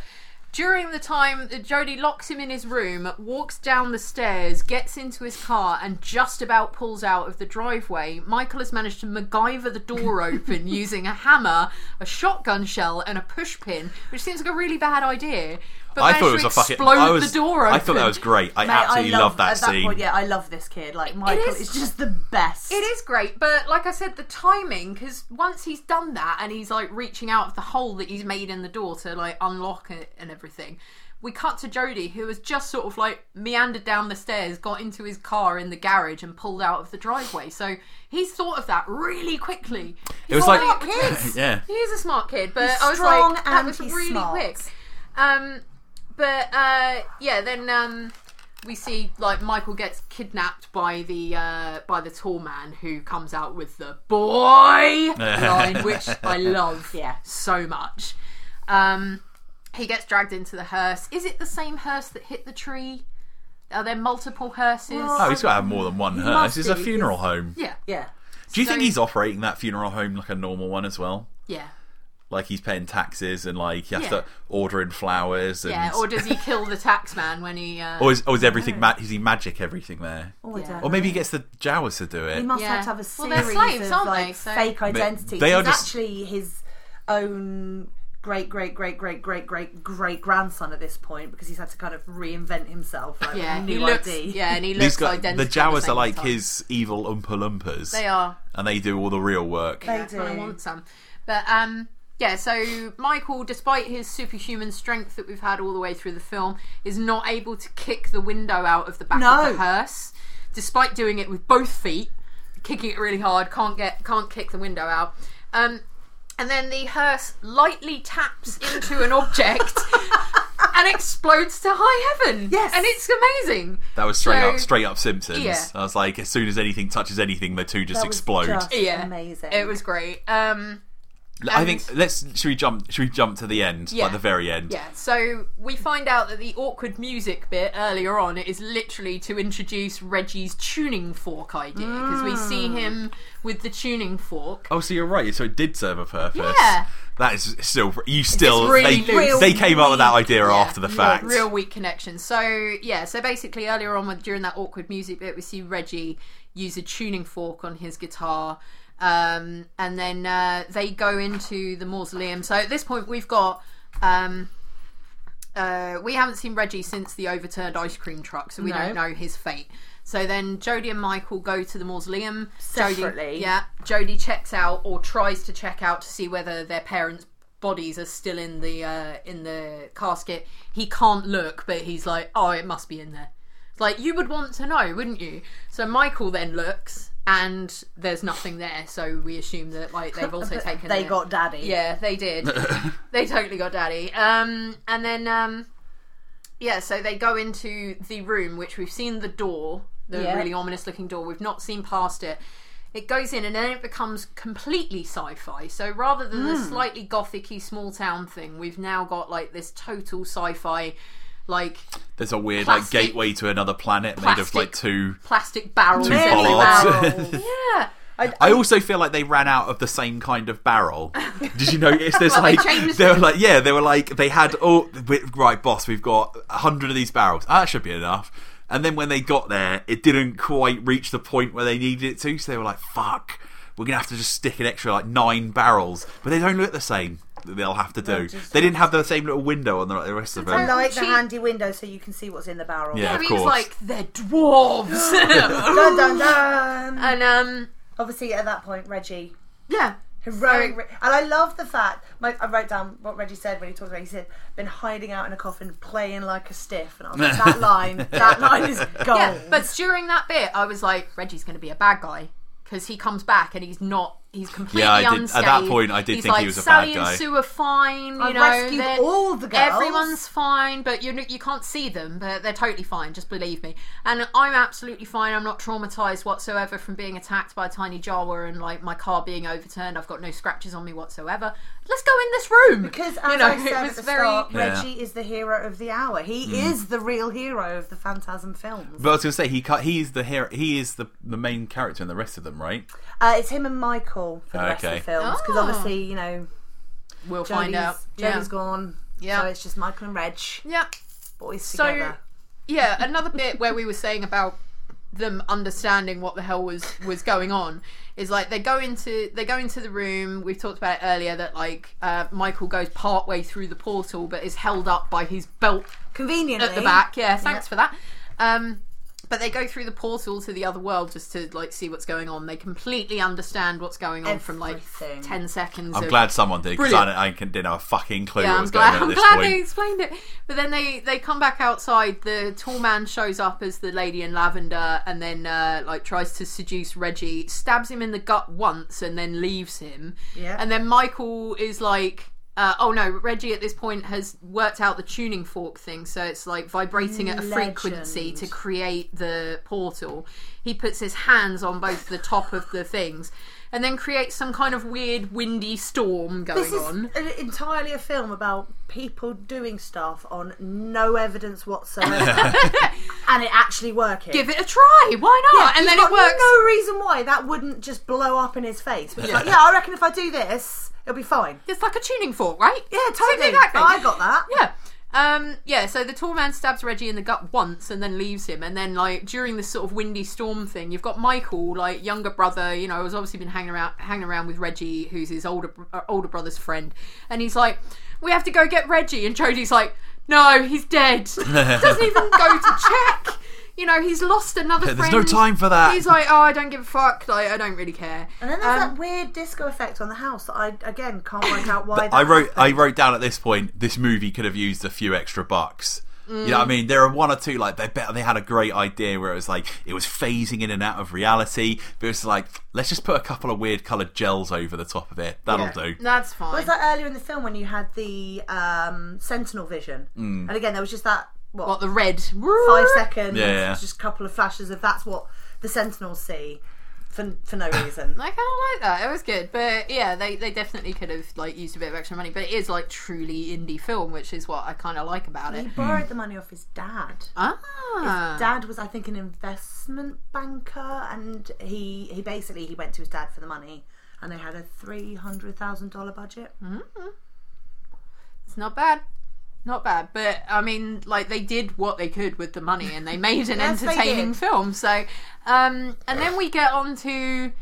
during the time that Jody locks him in his room, walks down the stairs, gets into his car, and just about pulls out of the driveway, Michael has managed to MacGyver the door open using a hammer, a shotgun shell, and a push pin, which seems like a really bad idea. But I thought it was a fucking. explode I was, the door open. I thought that was great. I mate, absolutely I love, that at that scene. Point, yeah, I love this kid. Like Michael is- is just the best. It is great, but like I said, the timing because once he's done that and he's like reaching out of the hole that he's made in the door to like unlock it and everything, we cut to Jody, who has just sort of like meandered down the stairs, got into his car in the garage, and pulled out of the driveway. So he's thought of that really quickly. It was He's like- smart kid. yeah. He is a smart kid, but He's I was strong like, that and was really smart. quick. Um, but uh, yeah, then um, we see like Michael gets kidnapped by the uh, by the tall man who comes out with the boy line, which I love Yeah. so much. Um, he gets dragged into the hearse. Is it the same hearse that hit the tree? Are there multiple hearses? Oh, he's got to have more than one hearse. must It's a be, funeral home. yeah, Yeah. Do you think he's operating that funeral home like a normal one as well? yeah, Like he's paying taxes and like he has Yeah. to order in flowers and yeah. Or does he kill the tax man when he? Uh, or is, or is everything ma- is he magic everything there? Oh, Yeah. Or maybe he gets the Jawas to do it. He it. must Yeah. have to have a series they're slaves, of like they? So- fake identities. they are He's just- actually his own great great great great great great great grandson at this point because he's had to kind of reinvent himself. Like, yeah, new he looks. ID. Yeah, and he These looks guys, identical. the at Jawas same are like time. his evil Oompa Loompas. They are. and they do all the real work. They That's what I do. want some. But um, yeah. So Michael, despite his superhuman strength that we've had all the way through the film, is not able to kick the window out of the back No. of the hearse, despite doing it with both feet, kicking it really hard. Can't get, can't kick the window out. Um, and then the hearse lightly taps into an object. And explodes to high heaven. Yes. and it's amazing. That was straight So- up, straight up Simpsons. Yeah. I was like, as soon as anything touches anything, the two just explode. just Yeah, amazing. It was great. Um, I think let's should we jump should we jump to the end, Yeah. like the very end. Yeah, so we find out that the awkward music bit earlier on is literally to introduce Reggie's tuning fork idea because we see Mm. him with the tuning fork. Oh, so you're right. So it did serve a purpose. Yeah. That is still you still really they, they came up with that idea Yeah, after the fact. Real weak connection. So yeah, so basically earlier on when, during that awkward music bit, we see Reggie use a tuning fork on his guitar. Um, and then uh, they go into the mausoleum. So at this point, we've got um, uh, we haven't seen Reggie since the overturned ice cream truck, so we No. don't know his fate. So then Jody and Michael go to the mausoleum Separately. Jody, yeah, Jody checks out or tries to check out to see whether their parents' bodies are still in the uh, in the casket. He can't look, but he's like, "Oh, it must be in there." Like you would want to know, wouldn't you? So Michael then looks and there's nothing there, so we assume that like they've also taken They it. got daddy. Yeah, they did. they totally got daddy. Um, and then um, yeah, so they go into the room, which we've seen the door, the Yeah. really ominous looking door. We've not seen past it. It goes in, and then it becomes completely sci-fi. So rather than Hmm. the slightly gothicy small town thing, we've now got like this total sci-fi, like There's a weird Plastic- like gateway to another planet made of like two. plastic barrels Two bollards. yeah. I, I also feel like they ran out of the same kind of barrel. Did you notice? There's Well, like changed they were like yeah, they were like they had oh right boss, we've got a hundred of these barrels. Ah, that should be enough. And then when they got there, it didn't quite reach the point where they needed it to, so they were like, "Fuck, we're gonna have to just stick an extra like nine barrels." But they don't look the same. They'll have to do. just- They didn't have the same little window on the, the rest of I like the Cheap. handy window so you can see what's in the barrel. Yeah. I of course. like they're dwarves. Dun, dun, dun. and um, Obviously, at that point, Reggie yeah. heroic, Re- and I love the fact. My, I wrote down what Reggie said when he talked about. He said, "Been hiding out in a coffin, playing like a stiff." And I was like, "That line, that line is gold." Yeah, but during that bit, I was like, Reggie's going to be a bad guy because he comes back and he's not. He's completely Yeah, I did- at that point, I did He's think he was a Sally bad guy." and Sue are fine. You I know, rescued all the girls. Everyone's fine, but you you can't see them, but they're totally fine. Just believe me. And I'm absolutely fine. I'm not traumatized whatsoever from being attacked by a tiny Jawa and like my car being overturned. I've got no scratches on me whatsoever. Let's go in this room Because as you know, I said it at the very. start, Yeah. Reggie is the hero of the hour. He is the real hero of the Phantasm films. But I was gonna say he cut. He's the hero. He is the the main character in the rest of them, right? Uh, it's him and Michael for the rest of Okay. the films because Oh. obviously you know We'll Jody's, find out. Jody's Yeah. gone. Yeah. So it's just Michael and Reg, yeah. boys So- together. yeah another bit where we were saying about them understanding what the hell was was going on is like they go into they go into the room we've talked about it earlier that like uh, michael goes part way through the portal but is held up by his belt Conveniently at the back yeah thanks Yeah. for that um but they go through the portal to the other world just to like see what's going on they completely understand what's going on from like Everything. 10 seconds I'm of, glad someone did because Brilliant. I, I didn't have a fucking clue yeah, what I'm was glad. going on I'm at this glad point. they explained it. But then they they come back outside. The tall man shows up as the lady in lavender, and then uh, like tries to seduce Reggie. Stabs him in the gut once, and then leaves him. Yeah. And then Michael is like. Uh, oh no, Reggie at this point has worked out the tuning fork thing, so it's like vibrating at a frequency to create the portal. He puts his hands on both the top of the things and then creates some kind of weird windy storm going This is on. an- entirely a film about people doing stuff on no evidence whatsoever, and it actually working. Give it a try. Why not? and then got it works. No reason why that wouldn't just blow up in his face. But like, yeah, I reckon if I do this, it'll be fine. It's like a tuning fork, right? Yeah, totally. exactly. I got that. Yeah. Um, yeah, so the tall man stabs Reggie in the gut once and then leaves him. And then, like, during this sort of windy storm thing, you've got Michael, like, younger brother, you know, has obviously been hanging around, hanging around with Reggie, who's his older, uh, older brother's friend. And he's like, we have to go get Reggie. And Jody's like, no, he's dead. Doesn't even go to check. You know, he's lost another friend. There's friend. no time for that. He's like, oh, I don't give a fuck. Like, I don't really care. And then there's Um, that weird disco effect on the house that I again can't work out why. that I wrote I happened. wrote down at this point this movie could have used a few extra bucks. You know what I mean? There are one or two like they bet they had a great idea where it was like it was phasing in and out of reality, but it's like let's just put a couple of weird coloured gels over the top of it. That'll Yeah. do. That's fine. Was that earlier in the film when you had the um, Sentinel vision? Mm. And again, there was just that what, what, the red? five seconds, Yeah, yeah. just a couple of flashes of that's what the Sentinels see for for no reason. I kind of like that. It was good, but yeah, they, they definitely could have like used a bit of extra money. But it is like truly indie film, which is what I kind of like about it. he it. borrowed the money off his dad. Ah, His Dad was, I think, an investment banker, and he he basically he went to his dad for the money, and they had a three hundred thousand dollar budget. it's not bad, not bad. But I mean, like they did what they could with the money, and they made an Yes, they entertaining did. film. So, um, and then we get on to.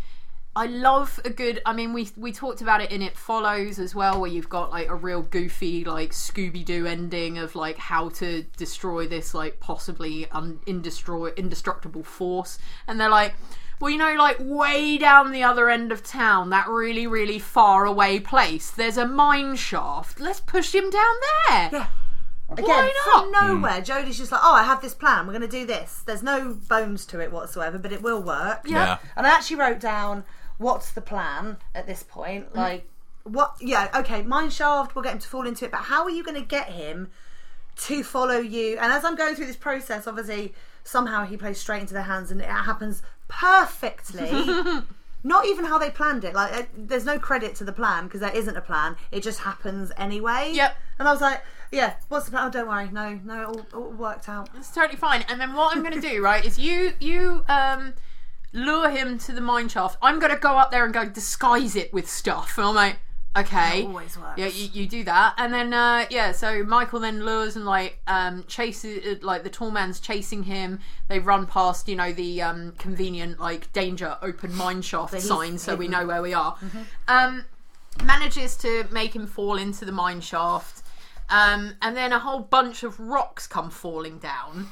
I love a good. I mean, we we talked about it in It Follows as well, where you've got like a real goofy like Scooby Doo ending of like how to destroy this like possibly un- indestro- indestructible force, and they're like. Well, you know, like way down the other end of town, that really, really far away place, there's a mine shaft. Let's push him down there. Yeah. Again, Why from not? nowhere, Jody's just like, "Oh, I have this plan. We're going to do this." There's no bones to it whatsoever, but it will work. Yeah. And I actually wrote down what's the plan at this point. Mm. Like, what? Yeah, okay, mine shaft. We'll get him to fall into it, but how are you going to get him to follow you? And as I'm going through this process, obviously, somehow he plays straight into their hands, and it happens perfectly. Not even how they planned it. Like, uh, there's no credit to the plan because there isn't a plan. It just happens anyway. Yep. And I was like, yeah, what's the plan? Oh, don't worry. No, no, it all, all worked out. It's totally fine. And then what I'm going to do, right, is you you um lure him to the mine shaft. I'm going to go up there and go disguise it with stuff. And I'm like, okay, That always works. yeah, you, you do that. And then uh yeah, so Michael then lures and like um chases uh, like the tall man's chasing him. They run past you know the um convenient like danger open mine shaft sign, so we know where we are. Um, manages to make him fall into the mine shaft. Um, and then a whole bunch of rocks come falling down.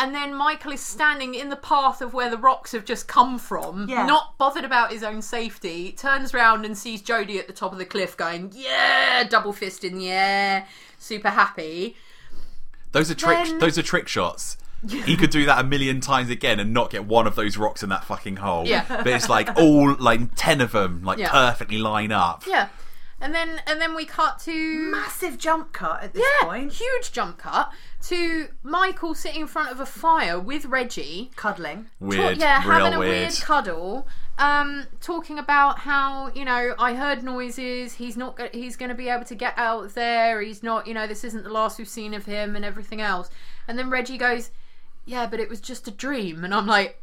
And then Michael is standing in the path of where the rocks have just come from, Yeah. not bothered about his own safety. Turns round and sees Jody at the top of the cliff going, Yeah, double fist in the air, super happy. Those are trick. Then- Those are trick shots. He could do that a million times again and not get one of those rocks in that fucking hole. Yeah. But it's like all like ten of them like Yeah. perfectly line up. Yeah. And then and then we cut to Massive jump cut at this yeah, point. huge jump cut to Michael sitting in front of a fire with Reggie. Cuddling. Weird. Talk- yeah, real having a weird. weird cuddle. Um, talking about how you know I heard noises. He's not. go- He's going to be able to get out there. He's not. You know, this isn't the last we've seen of him and everything else. And then Reggie goes, "Yeah, but it was just a dream." And I'm like,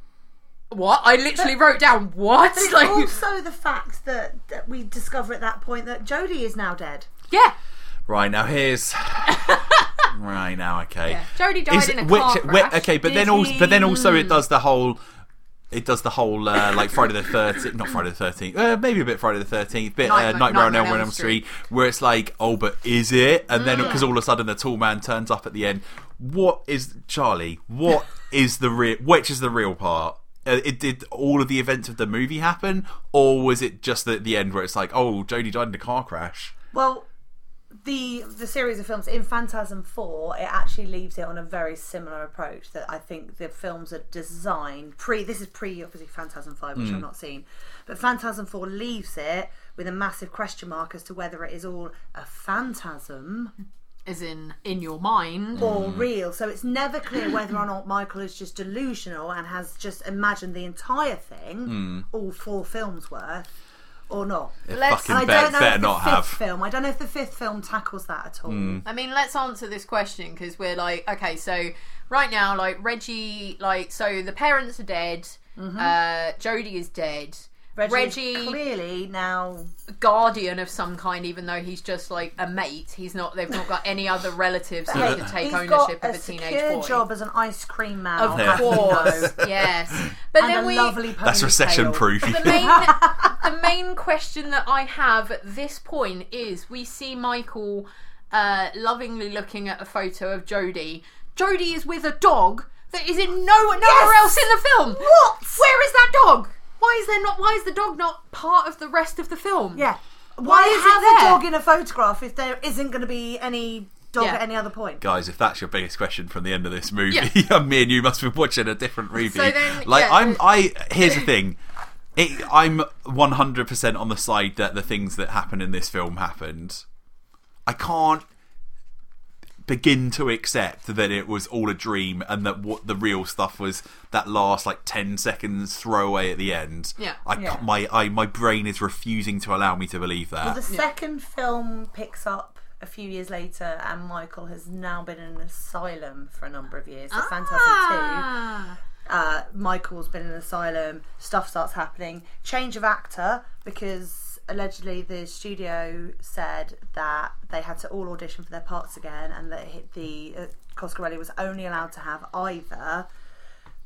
"What?" I literally wrote down what. But it's Like, also the fact that, that we discover at that point that Jody is now dead. yeah, Right now, here's. right now, okay. yeah. Jody died Is in a which, car crash. okay, but Did then also, but then also it does the whole. It does the whole uh, like Friday the Thirteenth, not Friday the Thirteenth, uh, maybe a bit Friday the Thirteenth, bit uh, Nightmare- Nightmare, on Nightmare Elm Elm Street, where it's like, oh, but is it? And then because all of a sudden the tall man turns up at the end. What is Charlie? What is the real? Which is the real part? Uh, it did all of the events of the movie happen, or was it just at the end where it's like, oh, Jody died in a car crash? Well, the the series of films in Phantasm Four, it actually leaves it on a very similar approach. That I think the films are designed pre. This is pre obviously Phantasm Five, which I've hmm. not seen, but Phantasm Four leaves it with a massive question mark as to whether it is all a phantasm as in in your mind. or hmm. real. So it's never clear whether or not Michael is just delusional and has just imagined the entire thing, hmm. all four films worth, or not. It Let's- fucking And I bet- don't know better if the not fifth have. film. I don't know if the fifth film tackles that at all. I mean, let's answer this question because we're like, okay, so right now, like Reggie, like, so the parents are dead. Uh, Jody is dead. Reggie, Reggie, is clearly now guardian of some kind, even though he's just like a mate. He's not. They've not got any other relatives that can take he's ownership got of a a teenage secure boy. job as an ice cream man. Of Yeah. course, yes. But and then a we. lovely That's recession proof. the main the main question that I have at this point is we see Michael uh, lovingly looking at a photo of Jody. Jody is with a dog that is in no nowhere Yes! else in the film. What? Where is that dog? Why is there not? Why is the dog not part of the rest of the film? Yeah. Why, is it have a dog in a photograph if there isn't going to be any dog Yeah. at any other point? guys, if that's your biggest question from the end of this movie, Yeah. me and you must be watching a different movie. So then, like yeah, I'm, I here's the thing. It, I'm 100% on the side that the things that happen in this film happened. I can't begin to accept that it was all a dream and that what the real stuff was that last like 10 seconds throwaway at the end. Yeah. I Yeah. my I, my brain is refusing to allow me to believe that. The second film picks up a few years later, and Michael has now been in an asylum for a number of years. So Phantasm Ah. Two, uh, Michael's been in an asylum. Stuff starts happening. Change of actor because allegedly the studio said that they had to all audition for their parts again, and that the uh, Coscarelli was only allowed to have either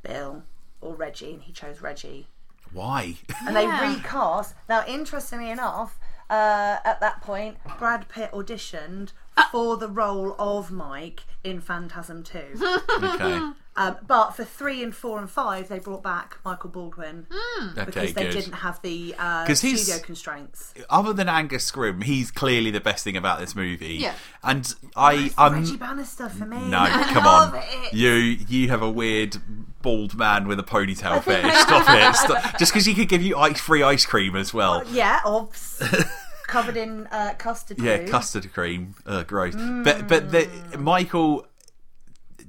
Bill or Reggie, and he chose Reggie Why? and they recast. Now, interestingly enough, uh, at that point, Brad Pitt auditioned Ah. for the role of Mike. In Phantasm 2. Okay. um, but for 3 and 4 and 5, they brought back Michael Baldwin Okay, because they good. didn't have the uh, 'Cause he's- studio constraints. Other than Angus Scrimm, he's clearly the best thing about this movie. Yeah. And I, I'm Reggie Bannister for me. no, I come love on, it. you you have a weird bald man with a ponytail fetish. Stop it! Stop. Just because he could give you ice free ice cream as well. Yeah, obs. Covered in uh, custard Yeah, glue. custard cream. Ugh, gross. But but the, Michael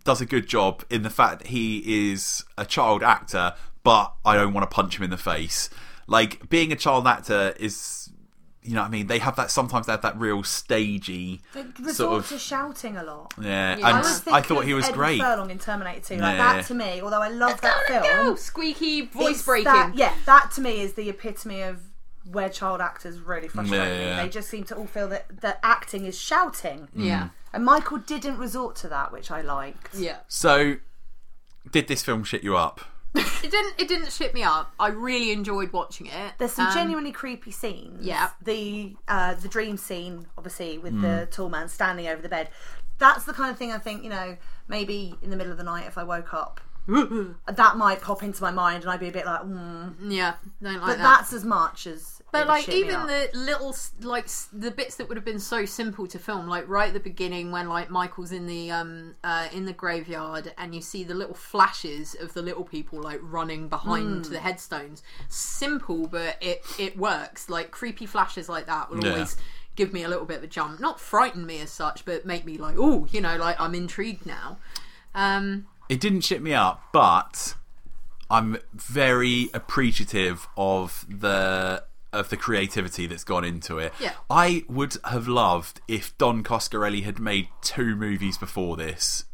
does a good job in the fact that he is a child actor, but I don't want to punch him in the face. Like being a child actor is, you know, what I mean, they have that sometimes they have that real stagey They sort of to shouting a lot. yeah. Yeah. And I was I, thought he was Eddie great. Furlong in Terminator 2. Like Yeah. that to me, although I love that Go, film, squeaky voice it's breaking. that- yeah, that to me is the epitome of where child actors really frustrate Yeah, me. yeah. They just seem to all feel that that acting is shouting. yeah, And Michael didn't resort to that, which I liked. yeah. So, did this film shit you up? It didn't. It didn't shit me up. I really enjoyed watching it. There's some Um, genuinely creepy scenes. Yeah. The uh, the dream scene, obviously, with the tall man standing over the bed. That's the kind of thing I think, you know, maybe in the middle of the night if I woke up, that might pop into my mind and I'd be a bit like, mm. Yeah, don't like But that. that's as much as. But like even the little like the bits that would have been so simple to film, like right at the beginning when like Michael's in the um uh, in the graveyard and you see the little flashes of the little people like running behind Hmm. the headstones. Simple, but it it works. Like creepy flashes like that will Yeah. always give me a little bit of a jump. Not frighten me as such, but make me like oh you know like I'm intrigued now. Um, It didn't shit me up, but I'm very appreciative of the of the creativity that's gone into it. Yeah. I would have loved if Don Coscarelli had made two movies before this.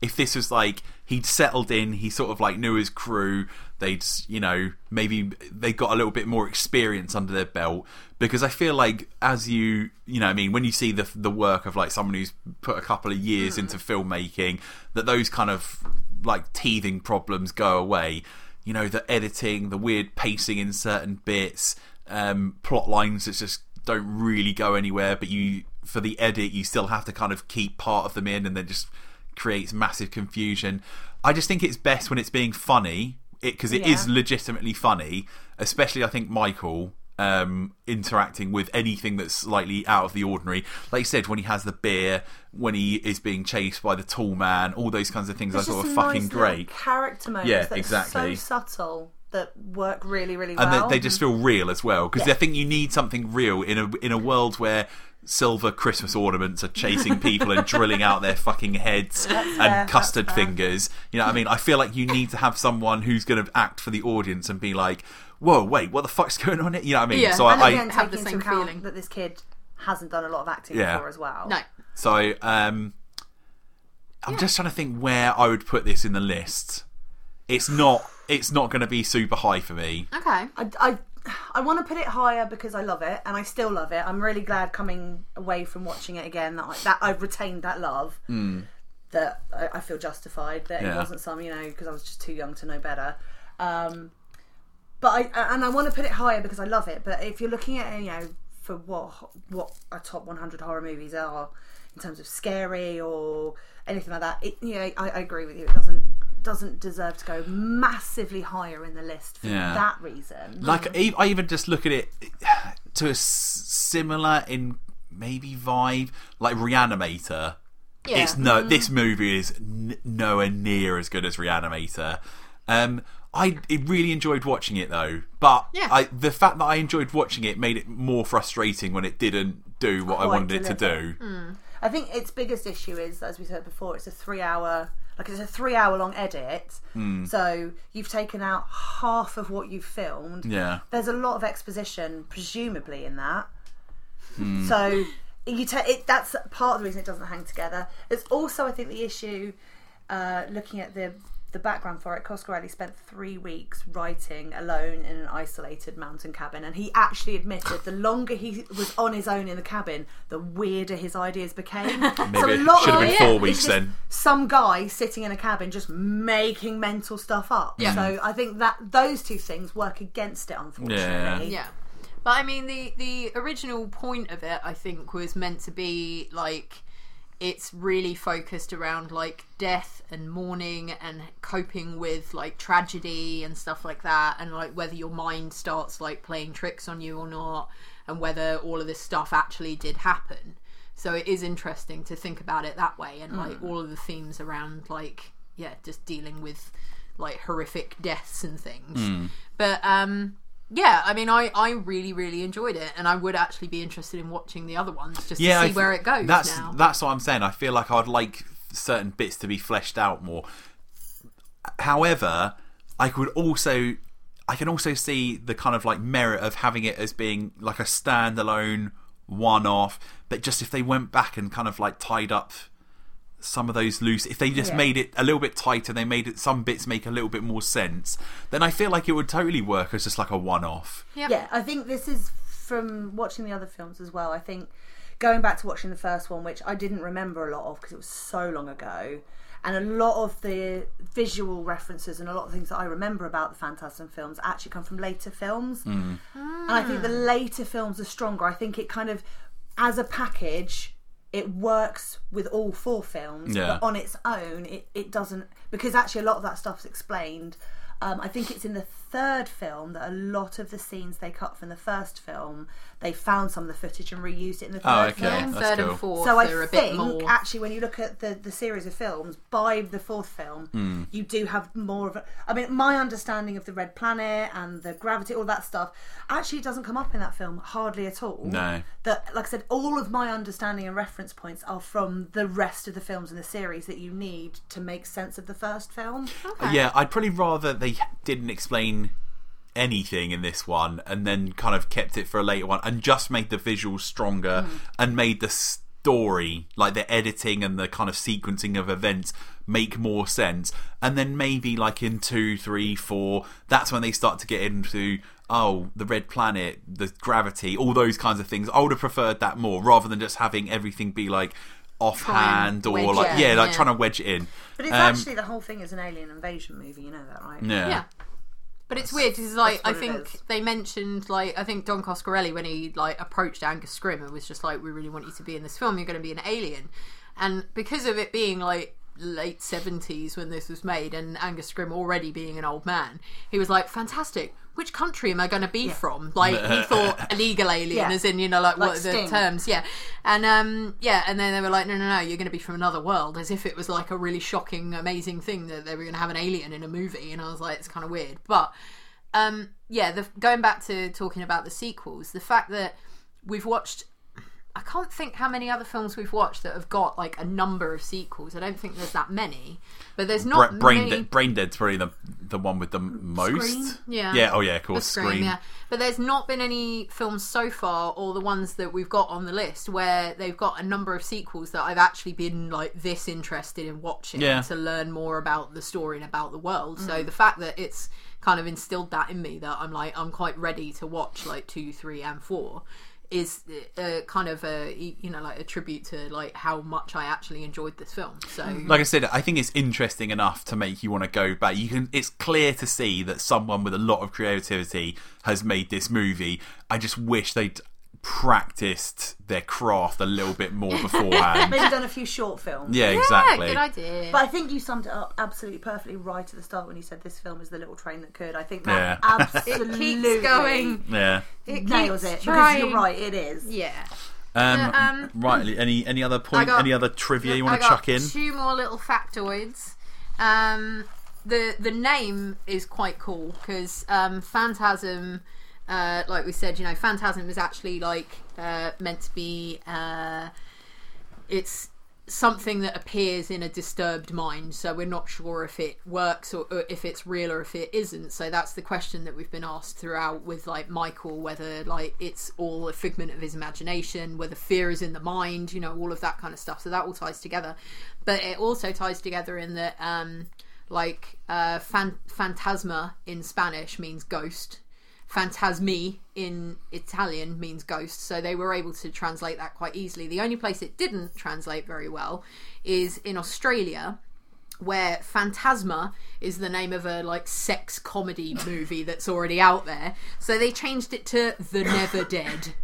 If this was like he'd settled in, he sort of like knew his crew, they'd you know maybe they got a little bit more experience under their belt because I feel like as you you know I mean when you see the the work of like someone who's put a couple of years into hmm. filmmaking that those kind of like teething problems go away you know the editing the weird pacing in certain bits um plot lines that just don't really go anywhere but you for the edit you still have to kind of keep part of them in and then just creates massive confusion i just think it's best when it's being funny because it is Yeah. legitimately funny especially i think michael um interacting with anything that's slightly out of the ordinary like you said when he has the beer when he is being chased by the tall man all those kinds of things There's i thought were fucking nice great Character moments Yeah, exactly. so subtle that work really, really well. and they, they just feel real as well because Yeah. I think you need something real in a in a world where silver Christmas ornaments are chasing people and drilling out their fucking heads fair, and custard that's fair. fingers. You know what I mean? I feel like you need to have someone who's going to act for the audience and be like, "Whoa, wait, what the fuck's going on here?" You know what I mean? Yeah. So and I, again, I have the taking same into account feeling. that this kid hasn't done a lot of acting Yeah. before as well. no, so um, I'm just trying to think where I would put this in the list. It's not. It's not going to be super high for me. okay, I, I, I want to put it higher because I love it and I still love it. I'm really glad coming away from watching it again that, I, that I've retained that love. That I, I feel justified. That. Yeah. it wasn't some, you know, because I was just too young to know better. Um, but I and I want to put it higher because I love it. But if you're looking at you know for what what our top 100 horror movies are in terms of scary or anything like that, it, you know, I, I agree with you. It doesn't doesn't deserve to go massively higher in the list for Yeah. that reason. Like I even just look at it to a similar in maybe vibe like Reanimator. Yeah. It's no. This movie is n- nowhere near as good as Reanimator. Um, I it really enjoyed watching it though, but Yeah. I, the fact that I enjoyed watching it made it more frustrating when it didn't do what I Quite wanted it to deliver. do. I think its biggest issue is, as we said before, it's a three hour like it's a three hour long edit. Hmm. So you've taken out half of what you've filmed. Yeah, There's a lot of exposition, presumably, in that. Hmm. So you take it. That's part of the reason it doesn't hang together. It's also, I think, the issue. Uh, looking at the the background for it, Coscarelli spent three weeks writing alone in an isolated mountain cabin, and he actually admitted the longer he was on his own in the cabin, the weirder his ideas became. maybe so a it lot should have been four weeks then. Some guy sitting in a cabin just making mental stuff up. Yeah. So I think that those two things work against it, unfortunately. Yeah. Yeah. But I mean the the original point of it I think was meant to be like it's really focused around like death and mourning and coping with like tragedy and stuff like that and like whether your mind starts like playing tricks on you or not and whether all of this stuff actually did happen. So it is interesting to think about it that way and like all of the themes around like yeah just dealing with like horrific deaths and things. But um yeah i mean i i really really enjoyed it and i would actually be interested in watching the other ones just yeah, to see f- where it goes That's now that's what I'm saying. I feel like I'd like certain bits to be fleshed out more. However, I could also I can also see the kind of like merit of having it as being like a standalone one off, but just if they went back and kind of like tied up some of those loose if they just Yeah. made it a little bit tighter they made it some bits make a little bit more sense then i feel like it would totally work as just like a one-off Yep. Yeah, I think this is from watching the other films as well. I think going back to watching the first one, which I didn't remember a lot of because it was so long ago, and a lot of the visual references and a lot of things that I remember about the Phantasm films actually come from later films. Hmm. And I think the later films are stronger. I think it kind of, as a package, it works with all four films. Yeah. But on its own, it, it doesn't, because actually a lot of that stuff's explained. Um, I think it's in the third film that a lot of the scenes they cut from the first film, they found some of the footage and reused it in the third Oh, okay. film. That's third cool. and fourth So I are bit think more actually, when you look at the the series of films, by the fourth film, Hmm. you do have more of a. I mean, my understanding of the Red Planet and the gravity, all that stuff, actually doesn't come up in that film hardly at all. No. That, like I said, all of my understanding and reference points are from the rest of the films in the series that you need to make sense of the first film. Yeah, I'd probably rather they didn't explain anything in this one and then kind of kept it for a later one and just made the visuals stronger hmm. and made the story, like the editing and the kind of sequencing of events, make more sense. And then maybe like in two, three, four, that's when they start to get into. Oh, the red planet, the gravity, all those kinds of things. I would have preferred that more rather than just having everything be like offhand or wedge like it yeah, like yeah. trying to wedge it in. But it's Um, actually the whole thing is an alien invasion movie. You know that, right? yeah. yeah. But it's weird because, like, I that's what it think they mentioned, like, I think Don Coscarelli when he like approached Angus Scrimm and was just like, "We really want you to be in this film. You're going to be an alien," and because of it being like late seventies when this was made, and Angus Scrimm already being an old man, he was like, "Fantastic! Which country am I going to be from?" Like he thought illegal alien, Yeah. as in you know, like, Like what are the terms, yeah, and um, yeah, and then they were like, "No, no, no, you're going to be from another world," as if it was like a really shocking, amazing thing that they were going to have an alien in a movie, and I was like, it's kind of weird, but um, yeah, the, going back to talking about the sequels, the fact that we've watched. I can't think how many other films we've watched that have got like a number of sequels. I don't think there's that many, but there's Bra- not Brain, many. Dead, Brain Dead's probably the the one with the most. Scream? Yeah. Yeah. Oh yeah. Of course. Scream, Scream. yeah. But there's not been any films so far, or the ones that we've got on the list, where they've got a number of sequels that I've actually been like this interested in watching Yeah. to learn more about the story and about the world. So mm. the fact that it's kind of instilled that in me that I'm like I'm quite ready to watch like two, three, and four is uh, kind of a you know like a tribute to like how much I actually enjoyed this film. So Like I said, I think it's interesting enough to make you want to go back. You can. It's clear to see that someone with a lot of creativity has made this movie. I just wish they'd practiced their craft a little bit more beforehand. Maybe done a few short films. yeah, yeah, exactly. good idea. But I think you summed it up absolutely perfectly right at the start when you said this film is the little train that could. I think that Yeah. absolutely keeps going. yeah. It nails keeps it because trying. you're right. It is. Yeah. Um, Yeah, um, right. Any any other point? got- any other trivia you I want to got chuck in? Two more little factoids. Um, the the name is quite cool because um, Phantasm, uh, like we said, you know, Phantasm is actually like uh, meant to be. Uh, it's something that appears in a disturbed mind so we're not sure if it works or, or if it's real or if it isn't. So that's the question that we've been asked throughout with like michael whether like it's all a figment of his imagination whether fear is in the mind you know all of that kind of stuff. So that all ties together. But it also ties together in that um like uh fan- phantasma in spanish means ghost phantasmi in Italian means ghost, so they were able to translate that quite easily. The only place it didn't translate very well is in Australia, where Phantasma is the name of a like sex comedy movie that's already out there. So they changed it to The Never Dead.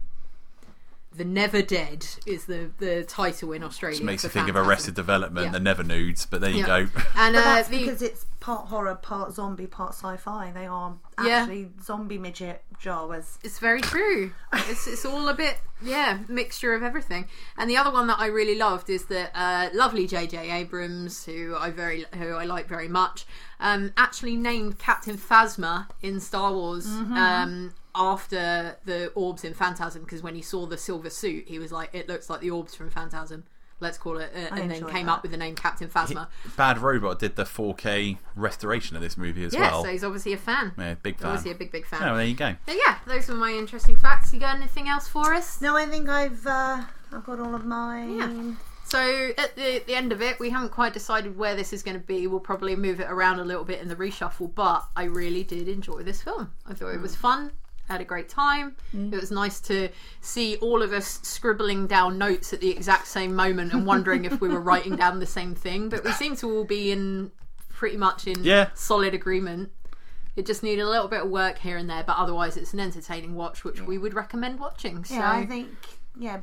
The Never Dead is the, the title in Australia. Just makes for you think of Arrested Development, Yeah. the Never Nudes, but there you Yeah. go. And But uh, that's the, because it's part horror, part zombie, part sci-fi. They are Yeah. actually zombie midget Jawas. It's very true. It's it's all a bit yeah mixture of everything. And the other one that I really loved is that uh, lovely J.J. Abrams, who I very who I like very much, um, actually named Captain Phasma in Star Wars. Um, after the orbs in Phantasm, because when he saw the silver suit, he was like, "It looks like the orbs from Phantasm. Let's call it." Uh, and then came that. up with the name Captain Phasma. Bad Robot did the 4K restoration of this movie as yeah, well. so he's obviously a fan. yeah, big fan. Obviously a big big fan. Oh, there you go. But yeah, those were my interesting facts. You got anything else for us? No, I think I've uh, I've got all of mine. Yeah. So at the, the end of it, we haven't quite decided where this is going to be. We'll probably move it around a little bit in the reshuffle, but I really did enjoy this film. I thought it was fun. Had a great time. Mm. It was nice to see all of us scribbling down notes at the exact same moment and wondering if we were writing down the same thing. But we seem to all be in pretty much in Yeah. solid agreement. It just needed a little bit of work here and there, but otherwise it's an entertaining watch, which we would recommend watching. So Yeah, I think yeah,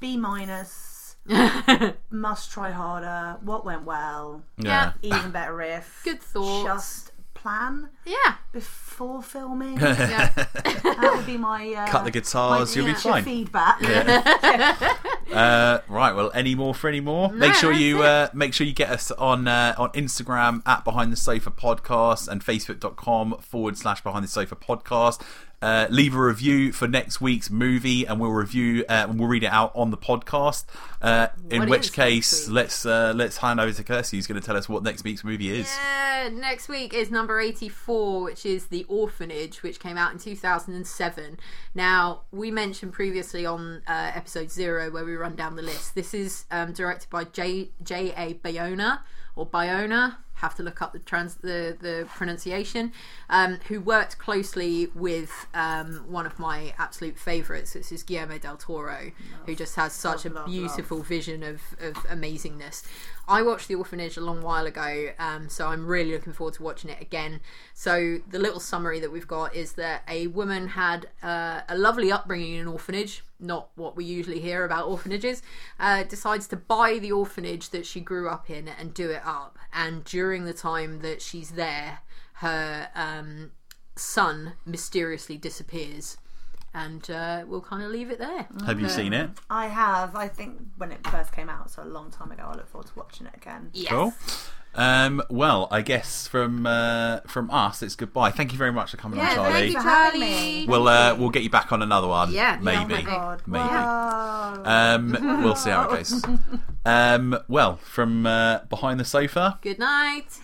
B minus. Must try harder. What went well? Yeah. Even better if. Good thoughts. Just plan yeah. before filming. Yeah. that would be my uh, Cut the guitars, my you'll be fine. Feedback. Uh, right. Well, any more for any more? make sure you uh, make sure you get us on uh, on Instagram at Behind the Sofa Podcast and Facebook.com forward slash Behind the Sofa Podcast. Uh, leave a review for next week's movie, and we'll review uh, and we'll read it out on the podcast. Uh, in which case, let's uh, let's hand over to Kirsty, who's going to tell us what next week's movie is. Yeah, next week is number 84, which is The Orphanage, which came out in 2007. Now, we mentioned previously on uh, episode zero where we run down the list. This is um, directed by J. J. A. Bayona, or Bayona. Have to look up the trans the the pronunciation. Um, who worked closely with um, one of my absolute favourites. This is Guillermo del Toro, who just has such Love, a love, beautiful vision of, of amazingness. I watched The Orphanage a long while ago, um, so I'm really looking forward to watching it again. So, the little summary that we've got is that a woman had uh, a lovely upbringing in an orphanage, not what we usually hear about orphanages, uh, decides to buy the orphanage that she grew up in and do it up. And during the time that she's there, her um, son mysteriously disappears. And uh, we'll kind of leave it there. Have you seen it? I have. I think when it first came out, so a long time ago. I look forward to watching it again. Yes. Cool. Um, well, I guess from uh, from us, it's goodbye. Thank you very much for coming Yeah, on, Charlie. thank you, for having Charlie. me. We'll uh, we'll get you back on another one. Yeah, maybe, Oh God. maybe. Wow. Um, we'll see how it goes. Um, well, from uh, behind the sofa. Good night.